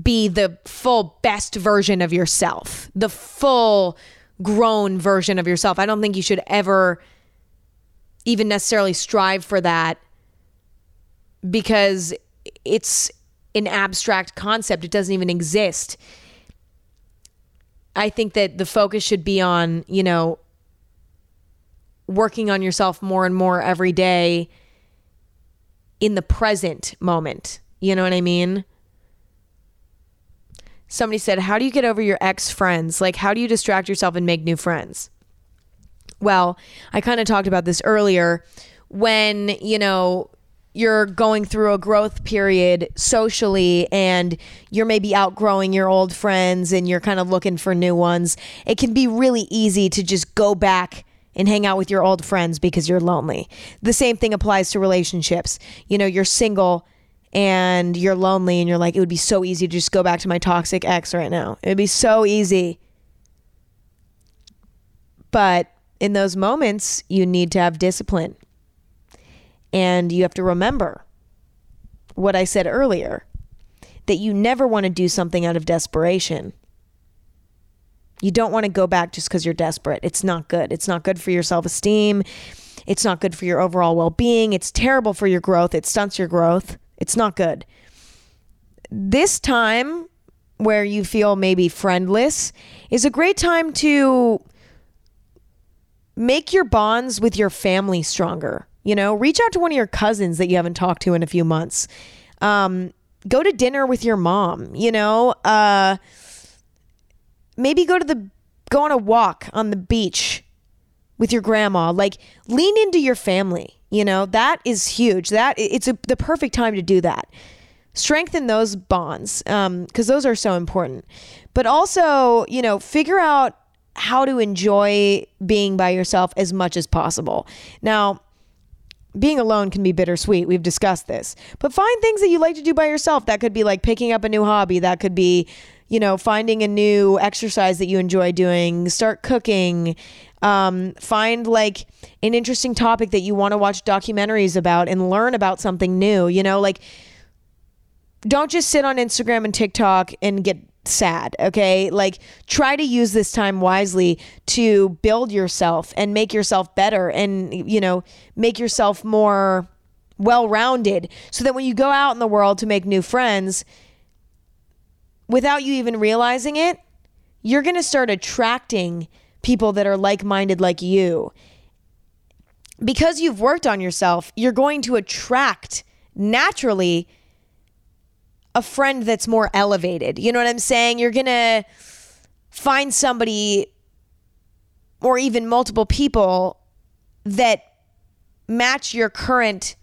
be the full best version of yourself, the full grown version of yourself. I don't think you should ever even necessarily strive for that because it's an abstract concept. It doesn't even exist. I think that the focus should be on, you know, working on yourself more and more every day in the present moment. You know what I mean? Somebody said, How do you get over your ex friends? Like, how do you distract yourself and make new friends? Well, I kind of talked about this earlier. When, you know, you're going through a growth period socially and you're maybe outgrowing your old friends and you're kind of looking for new ones, it can be really easy to just go back and hang out with your old friends because you're lonely. The same thing applies to relationships. You know, you're single and you're lonely and you're like, it would be so easy to just go back to my toxic ex right now. It would be so easy. But in those moments, you need to have discipline and you have to remember what I said earlier that you never want to do something out of desperation. You don't want to go back just because you're desperate. It's not good. It's not good for your self esteem. It's not good for your overall well being. It's terrible for your growth. It stunts your growth. It's not good. This time where you feel maybe friendless is a great time to make your bonds with your family stronger. You know, reach out to one of your cousins that you haven't talked to in a few months. Um, go to dinner with your mom. You know, uh, maybe go to the go on a walk on the beach with your grandma. Like lean into your family. You know, that is huge. That it's a, the perfect time to do that. Strengthen those bonds because um, those are so important. But also, you know, figure out how to enjoy being by yourself as much as possible. Now, being alone can be bittersweet. We've discussed this. But find things that you like to do by yourself. That could be like picking up a new hobby. That could be, you know, finding a new exercise that you enjoy doing. Start cooking. Um, find like an interesting topic that you want to watch documentaries about and learn about something new. You know, like don't just sit on Instagram and TikTok and get sad, okay? Like try to use this time wisely to build yourself and make yourself better and you know, make yourself more well-rounded so that when you go out in the world to make new friends without you even realizing it, you're going to start attracting people that are like-minded like you. Because you've worked on yourself, you're going to attract naturally a friend that's more elevated. You know what I'm saying? You're going to find somebody or even multiple people that match your current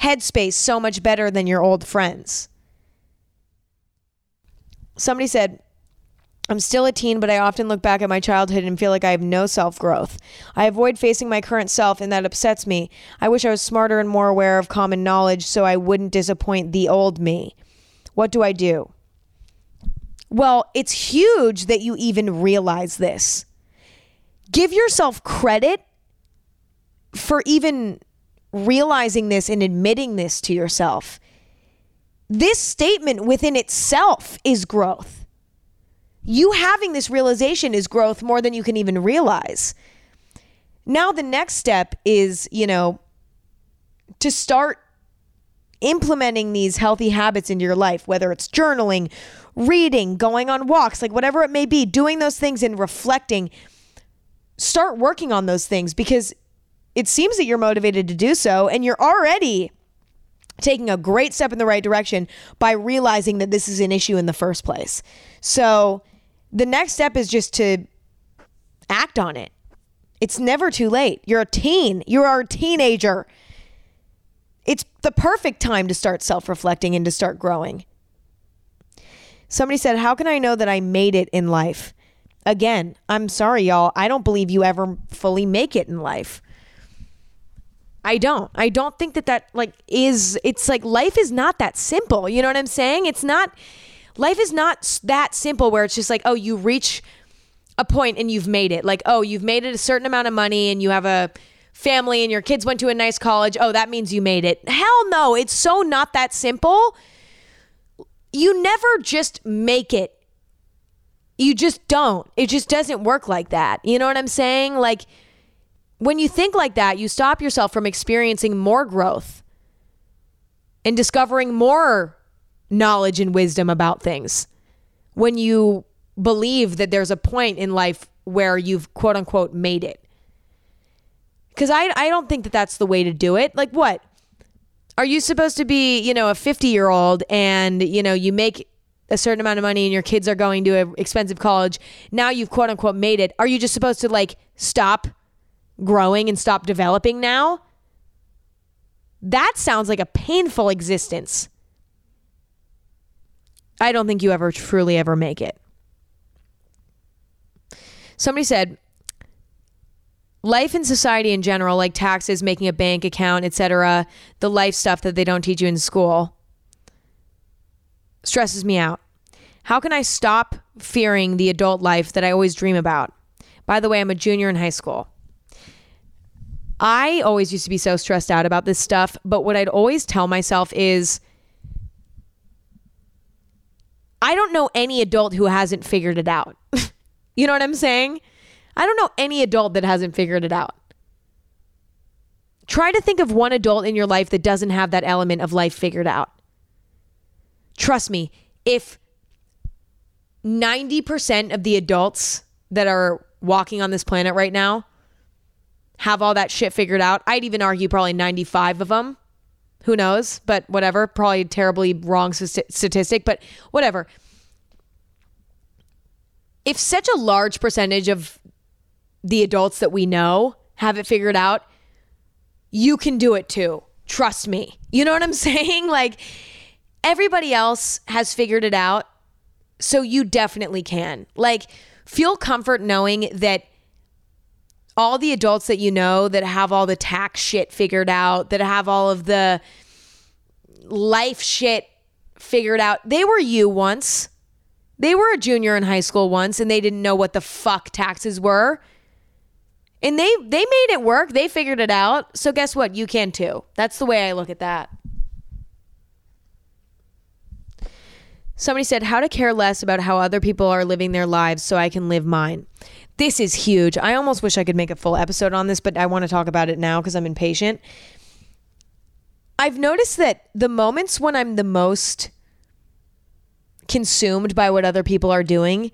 headspace so much better than your old friends. Somebody said, I'm still a teen, but I often look back at my childhood and feel like I have no self growth. I avoid facing my current self, and that upsets me. I wish I was smarter and more aware of common knowledge so I wouldn't disappoint the old me. What do I do? Well, it's huge that you even realize this. Give yourself credit for even realizing this and admitting this to yourself. This statement within itself is growth you having this realization is growth more than you can even realize. Now, the next step is, you know, to start implementing these healthy habits into your life, whether it's journaling, reading, going on walks, like whatever it may be, doing those things and reflecting. Start working on those things because it seems that you're motivated to do so and you're already taking a great step in the right direction by realizing that this is an issue in the first place. So, the next step is just to act on it. It's never too late. You're a teen, you are a teenager. It's the perfect time to start self reflecting and to start growing. Somebody said, How can I know that I made it in life? Again, I'm sorry, y'all. I don't believe you ever fully make it in life. I don't. I don't think that that like is it's like life is not that simple. You know what I'm saying? It's not life is not that simple where it's just like, oh, you reach a point and you've made it. Like, oh, you've made it a certain amount of money and you have a family and your kids went to a nice college. Oh, that means you made it. Hell no, it's so not that simple. You never just make it. You just don't. It just doesn't work like that. You know what I'm saying? Like when you think like that, you stop yourself from experiencing more growth and discovering more knowledge and wisdom about things. When you believe that there's a point in life where you've quote unquote made it. Because I, I don't think that that's the way to do it. Like, what? Are you supposed to be, you know, a 50 year old and, you know, you make a certain amount of money and your kids are going to an expensive college? Now you've quote unquote made it. Are you just supposed to like stop growing and stop developing now? That sounds like a painful existence. I don't think you ever truly ever make it. Somebody said, life in society in general, like taxes, making a bank account, etc., the life stuff that they don't teach you in school, stresses me out. How can I stop fearing the adult life that I always dream about? By the way, I'm a junior in high school. I always used to be so stressed out about this stuff, but what I'd always tell myself is I don't know any adult who hasn't figured it out. [laughs] you know what I'm saying? I don't know any adult that hasn't figured it out. Try to think of one adult in your life that doesn't have that element of life figured out. Trust me, if 90% of the adults that are walking on this planet right now have all that shit figured out, I'd even argue probably 95 of them. Who knows? But whatever. Probably terribly wrong statistic, but whatever. If such a large percentage of the adults that we know have it figured out, you can do it too. Trust me. You know what I'm [laughs] saying? Like everybody else has figured it out. So you definitely can. Like feel comfort knowing that all the adults that you know that have all the tax shit figured out, that have all of the life shit figured out, they were you once. They were a junior in high school once and they didn't know what the fuck taxes were. And they they made it work. They figured it out. So guess what? You can too. That's the way I look at that. Somebody said how to care less about how other people are living their lives so I can live mine. This is huge. I almost wish I could make a full episode on this, but I want to talk about it now because I'm impatient. I've noticed that the moments when I'm the most consumed by what other people are doing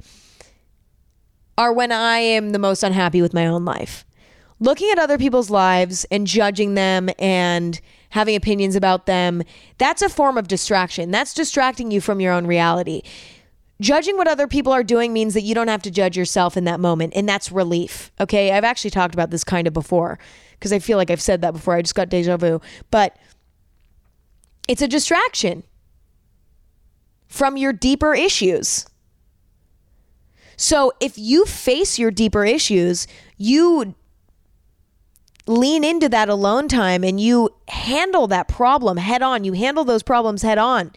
are when I am the most unhappy with my own life. Looking at other people's lives and judging them and having opinions about them, that's a form of distraction. That's distracting you from your own reality. Judging what other people are doing means that you don't have to judge yourself in that moment, and that's relief. Okay. I've actually talked about this kind of before because I feel like I've said that before. I just got deja vu. But it's a distraction from your deeper issues. So if you face your deeper issues, you lean into that alone time and you handle that problem head on. You handle those problems head on.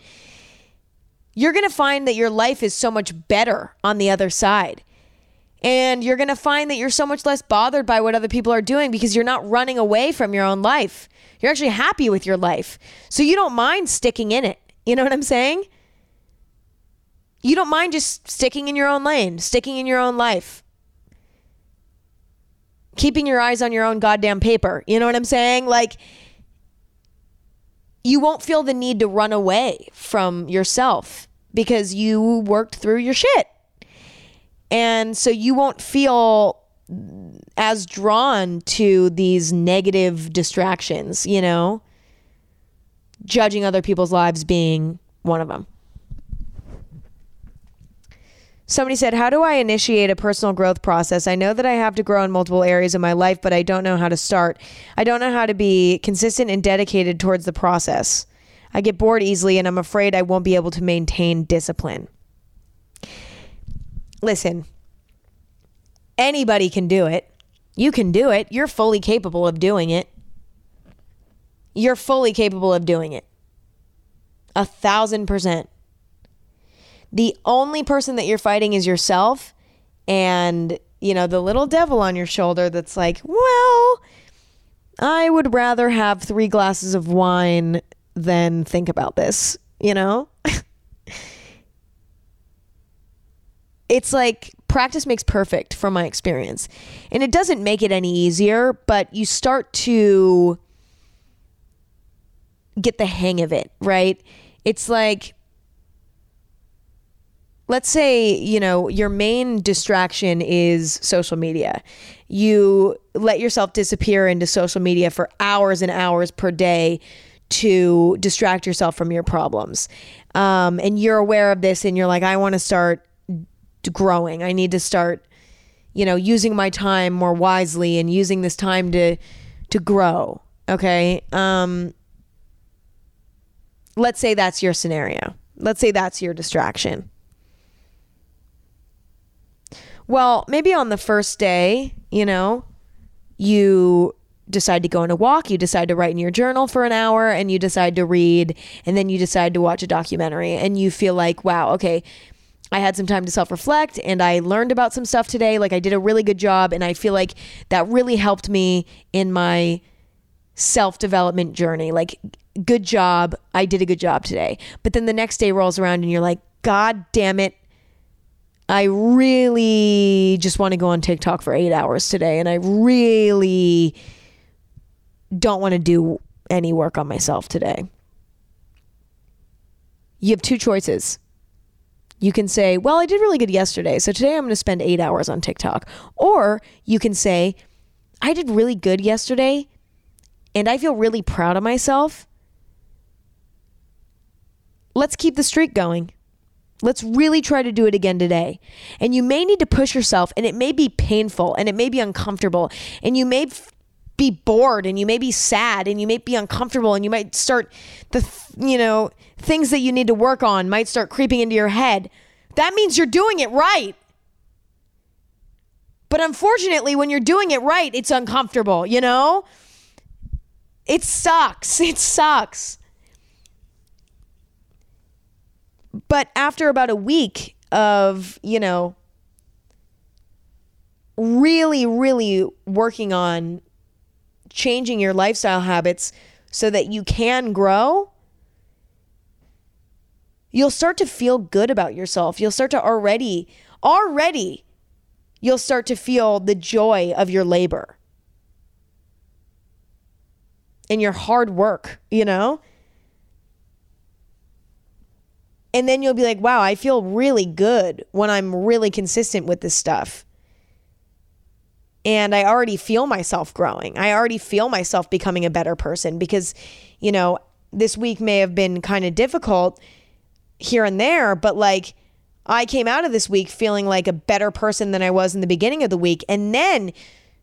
You're going to find that your life is so much better on the other side. And you're going to find that you're so much less bothered by what other people are doing because you're not running away from your own life. You're actually happy with your life. So you don't mind sticking in it. You know what I'm saying? You don't mind just sticking in your own lane, sticking in your own life, keeping your eyes on your own goddamn paper. You know what I'm saying? Like, you won't feel the need to run away from yourself because you worked through your shit. And so you won't feel as drawn to these negative distractions, you know, judging other people's lives being one of them. Somebody said, How do I initiate a personal growth process? I know that I have to grow in multiple areas of my life, but I don't know how to start. I don't know how to be consistent and dedicated towards the process. I get bored easily, and I'm afraid I won't be able to maintain discipline. Listen, anybody can do it. You can do it. You're fully capable of doing it. You're fully capable of doing it. A thousand percent. The only person that you're fighting is yourself and, you know, the little devil on your shoulder that's like, well, I would rather have three glasses of wine than think about this, you know? [laughs] it's like practice makes perfect from my experience. And it doesn't make it any easier, but you start to get the hang of it, right? It's like let's say, you know, your main distraction is social media. You let yourself disappear into social media for hours and hours per day to distract yourself from your problems. Um, and you're aware of this and you're like, I want to start growing. I need to start, you know, using my time more wisely and using this time to to grow. Okay. Um, let's say that's your scenario. Let's say that's your distraction. Well, maybe on the first day, you know, you decide to go on a walk, you decide to write in your journal for an hour, and you decide to read, and then you decide to watch a documentary, and you feel like, wow, okay, I had some time to self reflect and I learned about some stuff today. Like I did a really good job, and I feel like that really helped me in my self development journey. Like, good job. I did a good job today. But then the next day rolls around, and you're like, God damn it. I really just want to go on TikTok for eight hours today, and I really don't want to do any work on myself today. You have two choices. You can say, Well, I did really good yesterday, so today I'm going to spend eight hours on TikTok. Or you can say, I did really good yesterday, and I feel really proud of myself. Let's keep the streak going. Let's really try to do it again today. And you may need to push yourself, and it may be painful and it may be uncomfortable, and you may f- be bored and you may be sad and you may be uncomfortable and you might start the th- you know things that you need to work on might start creeping into your head. That means you're doing it right. But unfortunately when you're doing it right it's uncomfortable you know? It sucks. [laughs] It sucks but after about a week of you know really really working on changing your lifestyle habits so that you can grow, you'll start to feel good about yourself. You'll start to already, already, you'll start to feel the joy of your labor and your hard work, you know? And then you'll be like, wow, I feel really good when I'm really consistent with this stuff and I already feel myself growing. I already feel myself becoming a better person because, you know, this week may have been kind of difficult here and there, but like I came out of this week feeling like a better person than I was in the beginning of the week. And then,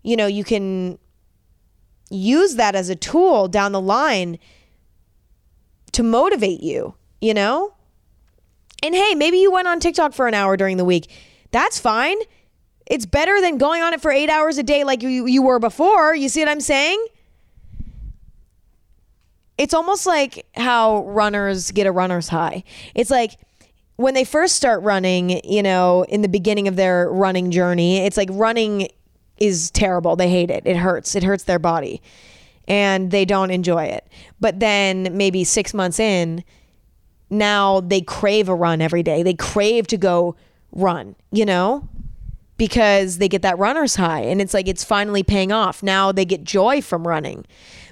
you know, you can use that as a tool down the line to motivate you, you know? And hey, maybe you went on TikTok for an hour during the week. That's fine. It's better than going on it for eight hours a day like you, you were before. You see what I'm saying? It's almost like how runners get a runner's high. It's like when they first start running, you know, in the beginning of their running journey, it's like running is terrible. They hate it. It hurts. It hurts their body and they don't enjoy it. But then maybe six months in, now they crave a run every day. They crave to go run, you know? because they get that runner's high and it's like it's finally paying off. Now they get joy from running.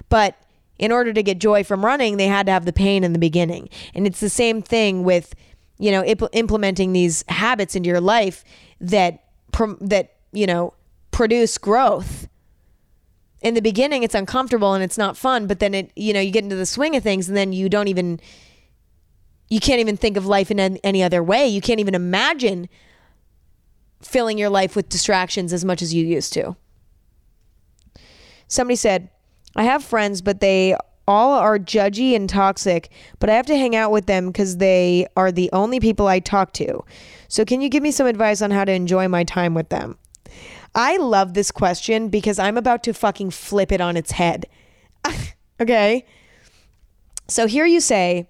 But in order to get joy from running, they had to have the pain in the beginning. And it's the same thing with, you know, imp- implementing these habits into your life that that, you know, produce growth. In the beginning it's uncomfortable and it's not fun, but then it, you know, you get into the swing of things and then you don't even you can't even think of life in any other way. You can't even imagine filling your life with distractions as much as you used to. Somebody said, I have friends, but they all are judgy and toxic, but I have to hang out with them because they are the only people I talk to. So, can you give me some advice on how to enjoy my time with them? I love this question because I'm about to fucking flip it on its head. [laughs] okay? So here you say,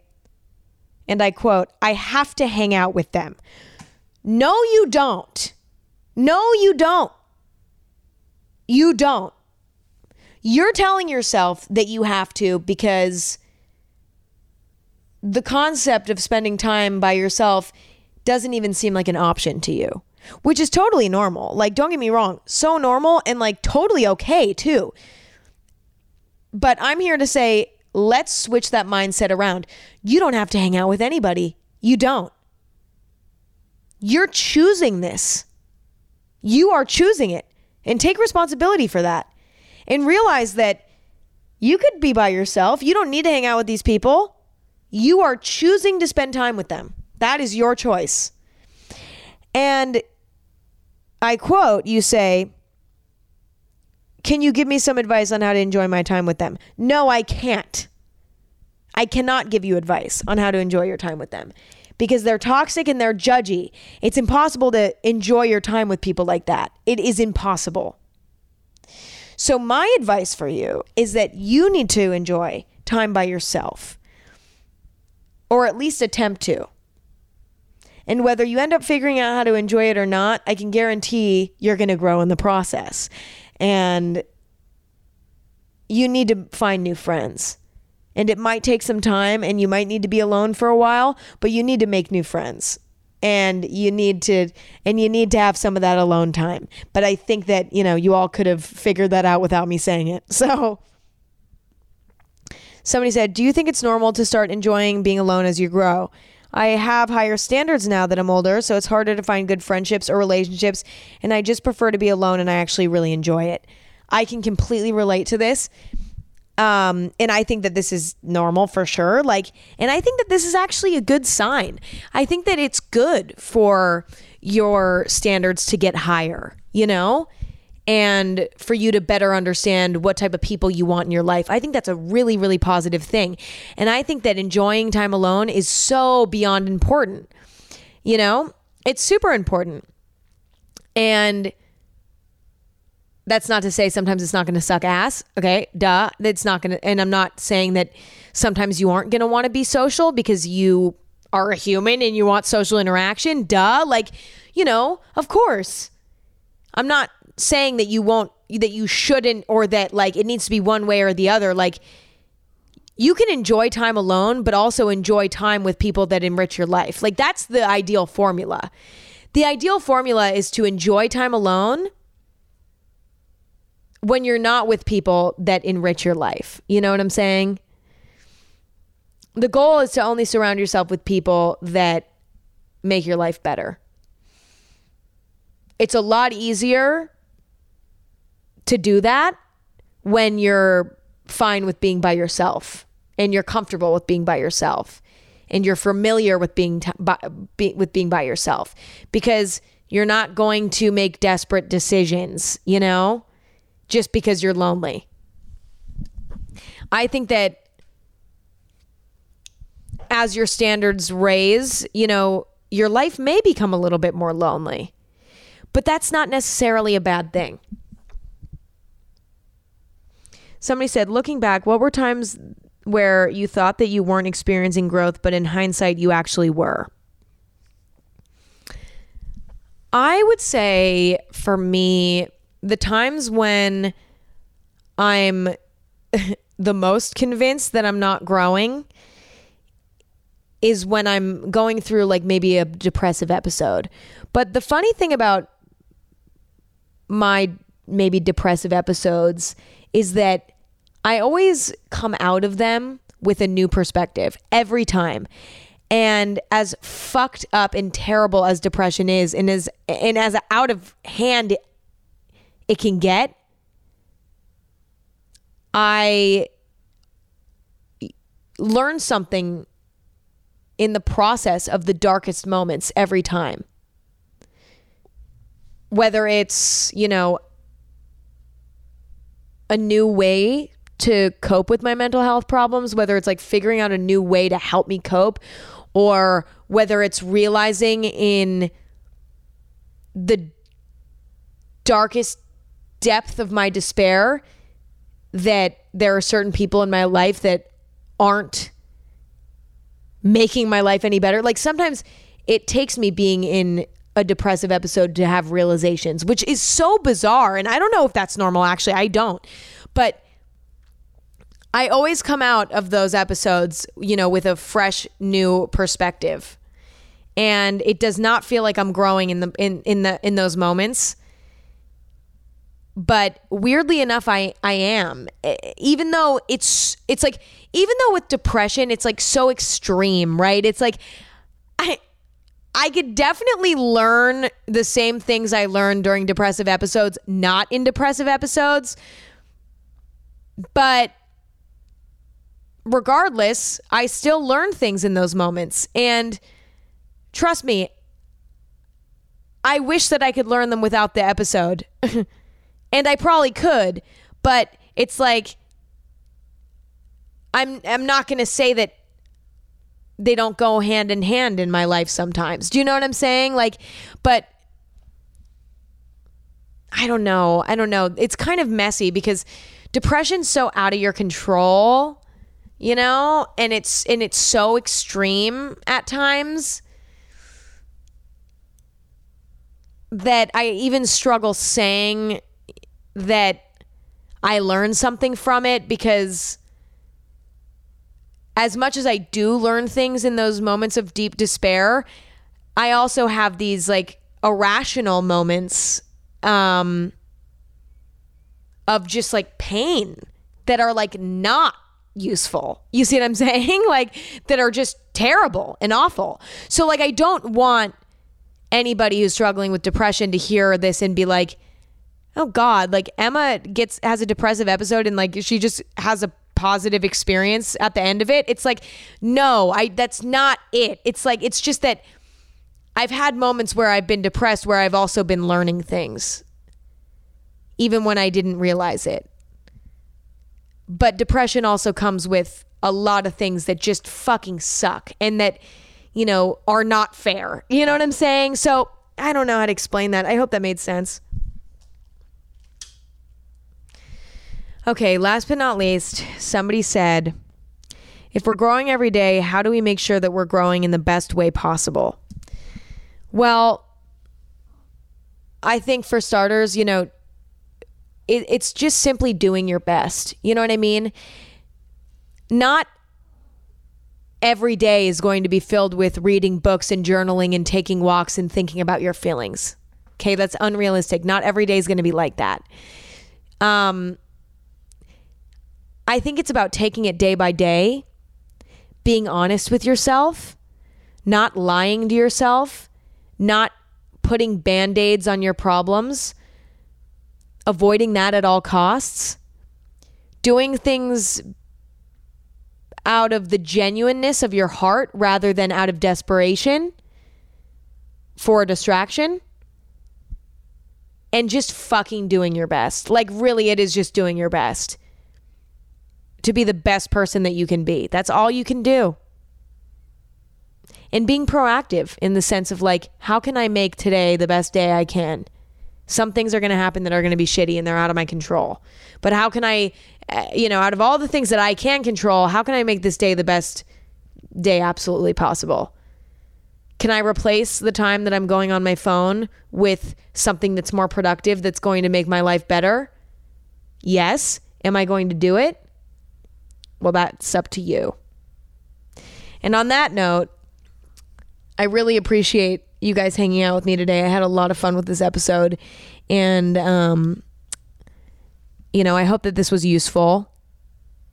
and I quote, I have to hang out with them. No, you don't. No, you don't. You don't. You're telling yourself that you have to because the concept of spending time by yourself doesn't even seem like an option to you, which is totally normal. Like, don't get me wrong, so normal and like totally okay too. But I'm here to say, let's switch that mindset around. You don't have to hang out with anybody. You don't. You're choosing this. You are choosing it and take responsibility for that and realize that you could be by yourself. You don't need to hang out with these people. You are choosing to spend time with them. That is your choice. And I quote, you say, Can you give me some advice on how to enjoy my time with them? No, I can't. I cannot give you advice on how to enjoy your time with them because they're toxic and they're judgy. It's impossible to enjoy your time with people like that. It is impossible. So, my advice for you is that you need to enjoy time by yourself, or at least attempt to. And whether you end up figuring out how to enjoy it or not, I can guarantee you're going to grow in the process. And you need to find new friends. And it might take some time and you might need to be alone for a while, but you need to make new friends. And you need to and you need to have some of that alone time. But i think that you know you all could have figured that out without me saying it. [laughs] So somebody said do you think it's normal to start enjoying being alone as you grow i have higher standards now that i'm older so it's harder to find good friendships or relationships and i just prefer to be alone and i actually really enjoy it i can completely relate to this um, and I think that this is normal for sure. Like, and I think that this is actually a good sign. I think that it's good for your standards to get higher, you know? And for you to better understand what type of people you want in your life. I think that's a really, really positive thing. And I think that enjoying time alone is so beyond important. You know, it's super important. And that's not to say sometimes it's not going to suck ass. Okay. Duh. It's not going to, and I'm not saying that sometimes you aren't going to want to be social because you are a human and you want social interaction. Duh. Like, you know, of course. I'm not saying that you won't, that you shouldn't, or that like it needs to be one way or the other. Like, you can enjoy time alone, but also enjoy time with people that enrich your life. Like, that's the ideal formula. The ideal formula is to enjoy time alone when you're not with people that enrich your life. You know what I'm saying? The goal is to only surround yourself with people that make your life better. It's a lot easier to do that when you're fine with being by yourself and you're comfortable with being by yourself and you're familiar with being t- by, be, with being by yourself because you're not going to make desperate decisions, you know? just because you're lonely. I think that as your standards raise, you know, your life may become a little bit more lonely. But that's not necessarily a bad thing. Somebody said, looking back, what were times where you thought that you weren't experiencing growth, but in hindsight, you actually were? I would say for me, the times when I'm [laughs] the most convinced that I'm not growing is when I'm going through like maybe a depressive episode. But the funny thing about my maybe depressive episodes is that I always come out of them with a new perspective every time. And as fucked up and terrible as depression is and as and as out of hand it can get, I learn something in the process of the darkest moments every time. Whether it's, you know, a new way to cope with my mental health problems, whether it's like figuring out a new way to help me cope, or whether it's realizing in the darkest depth of my despair that there are certain people in my life that aren't making my life any better. Like sometimes it takes me being in a depressive episode to have realizations, which is so bizarre. And I don't know if that's normal, actually. I don't. But I always come out of those episodes, you know, with a fresh new perspective. And it does not feel like I'm growing in the in in the in those moments. But weirdly enough I I am. Even though it's it's like even though with depression it's like so extreme, right? It's like I I could definitely learn the same things I learned during depressive episodes, not in depressive episodes. But regardless, I still learn things in those moments. And trust me, I wish that I could learn them without the episode. [laughs] and I probably could, but it's like I'm I'm not going to say that they don't go hand in hand in my life sometimes. Do you know what I'm saying? Like but I don't know. I don't know. It's kind of messy because depression's so out of your control you know? And it's and it's so extreme at times that i even struggle saying that i learned something from it because as much as i do learn things in those moments of deep despair i also have these like irrational moments um of just like pain that are like not useful. You see what I'm [laughs] saying? Like that are just terrible and awful. So like I don't want anybody who's struggling with depression to hear this and be like, "Oh god, like Emma gets has a depressive episode and like she just has a positive experience at the end of it." It's like, "No, I that's not it." It's like it's just that I've had moments where I've been depressed where I've also been learning things even when I didn't realize it. But depression also comes with a lot of things that just fucking suck and that, you know, are not fair. You know what I'm saying? So I don't know how to explain that. I hope that made sense. Okay, last but not least, somebody said, if we're growing every day, how do we make sure that we're growing in the best way possible? Well, I think for starters, you know, it, it's just simply doing your best. You know what I mean? Not every day is going to be filled with reading books and journaling and taking walks and thinking about your feelings. Okay, that's unrealistic. Not every day is going to be like that. Um, I think it's about taking it day by day, being honest with yourself, not lying to yourself, not putting band aids on your problems, avoiding that at all costs, doing things out of the genuineness of your heart rather than out of desperation for a distraction. And just fucking doing your best. Like, really, it is just doing your best to be the best person that you can be. That's all you can do. And being proactive in the sense of, like, how can I make today the best day I can? Some things are going to happen that are going to be shitty and they're out of my control. But how can I, uh, you know, out of all the things that I can control, how can I make this day the best day absolutely possible? Can I replace the time that I'm going on my phone with something that's more productive that's going to make my life better? Yes. Am I going to do it? Well, that's up to you. And on that note, I really appreciate you guys hanging out with me today. I had a lot of fun with this episode. And, um, you know, I hope that this was useful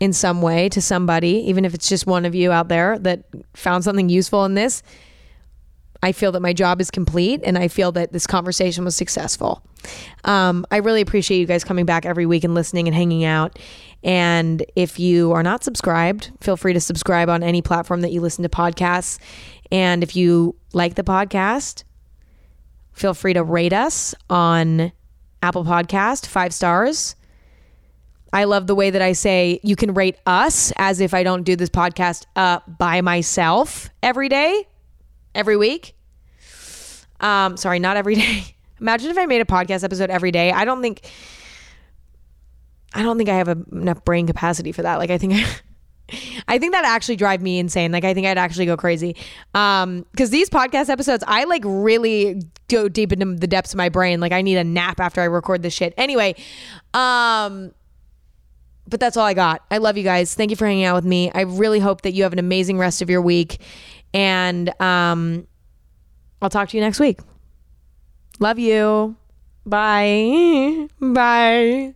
in some way to somebody, even if it's just one of you out there that found something useful in this. I feel that my job is complete and I feel that this conversation was successful. Um, I really appreciate you guys coming back every week and listening and hanging out. And if you are not subscribed, feel free to subscribe on any platform that you listen to podcasts. And if you like the podcast, feel free to rate us on Apple Podcast, five stars. I love the way that I say you can rate us as if I don't do this podcast uh, by myself every day, every week. Um, sorry, not every [laughs] day. Imagine if I made a podcast episode every day. I don't think, I don't think I have a, enough brain capacity for that. Like I think, I, I think that actually drive me insane. Like I think I'd actually go crazy. Um, because these podcast episodes, I like really go deep into the depths of my brain. Like I need a nap after I record this shit. Anyway, um, but that's all I got. I love you guys. Thank you for hanging out with me. I really hope that you have an amazing rest of your week. And um, I'll talk to you next week. Love you. Bye. [laughs] Bye.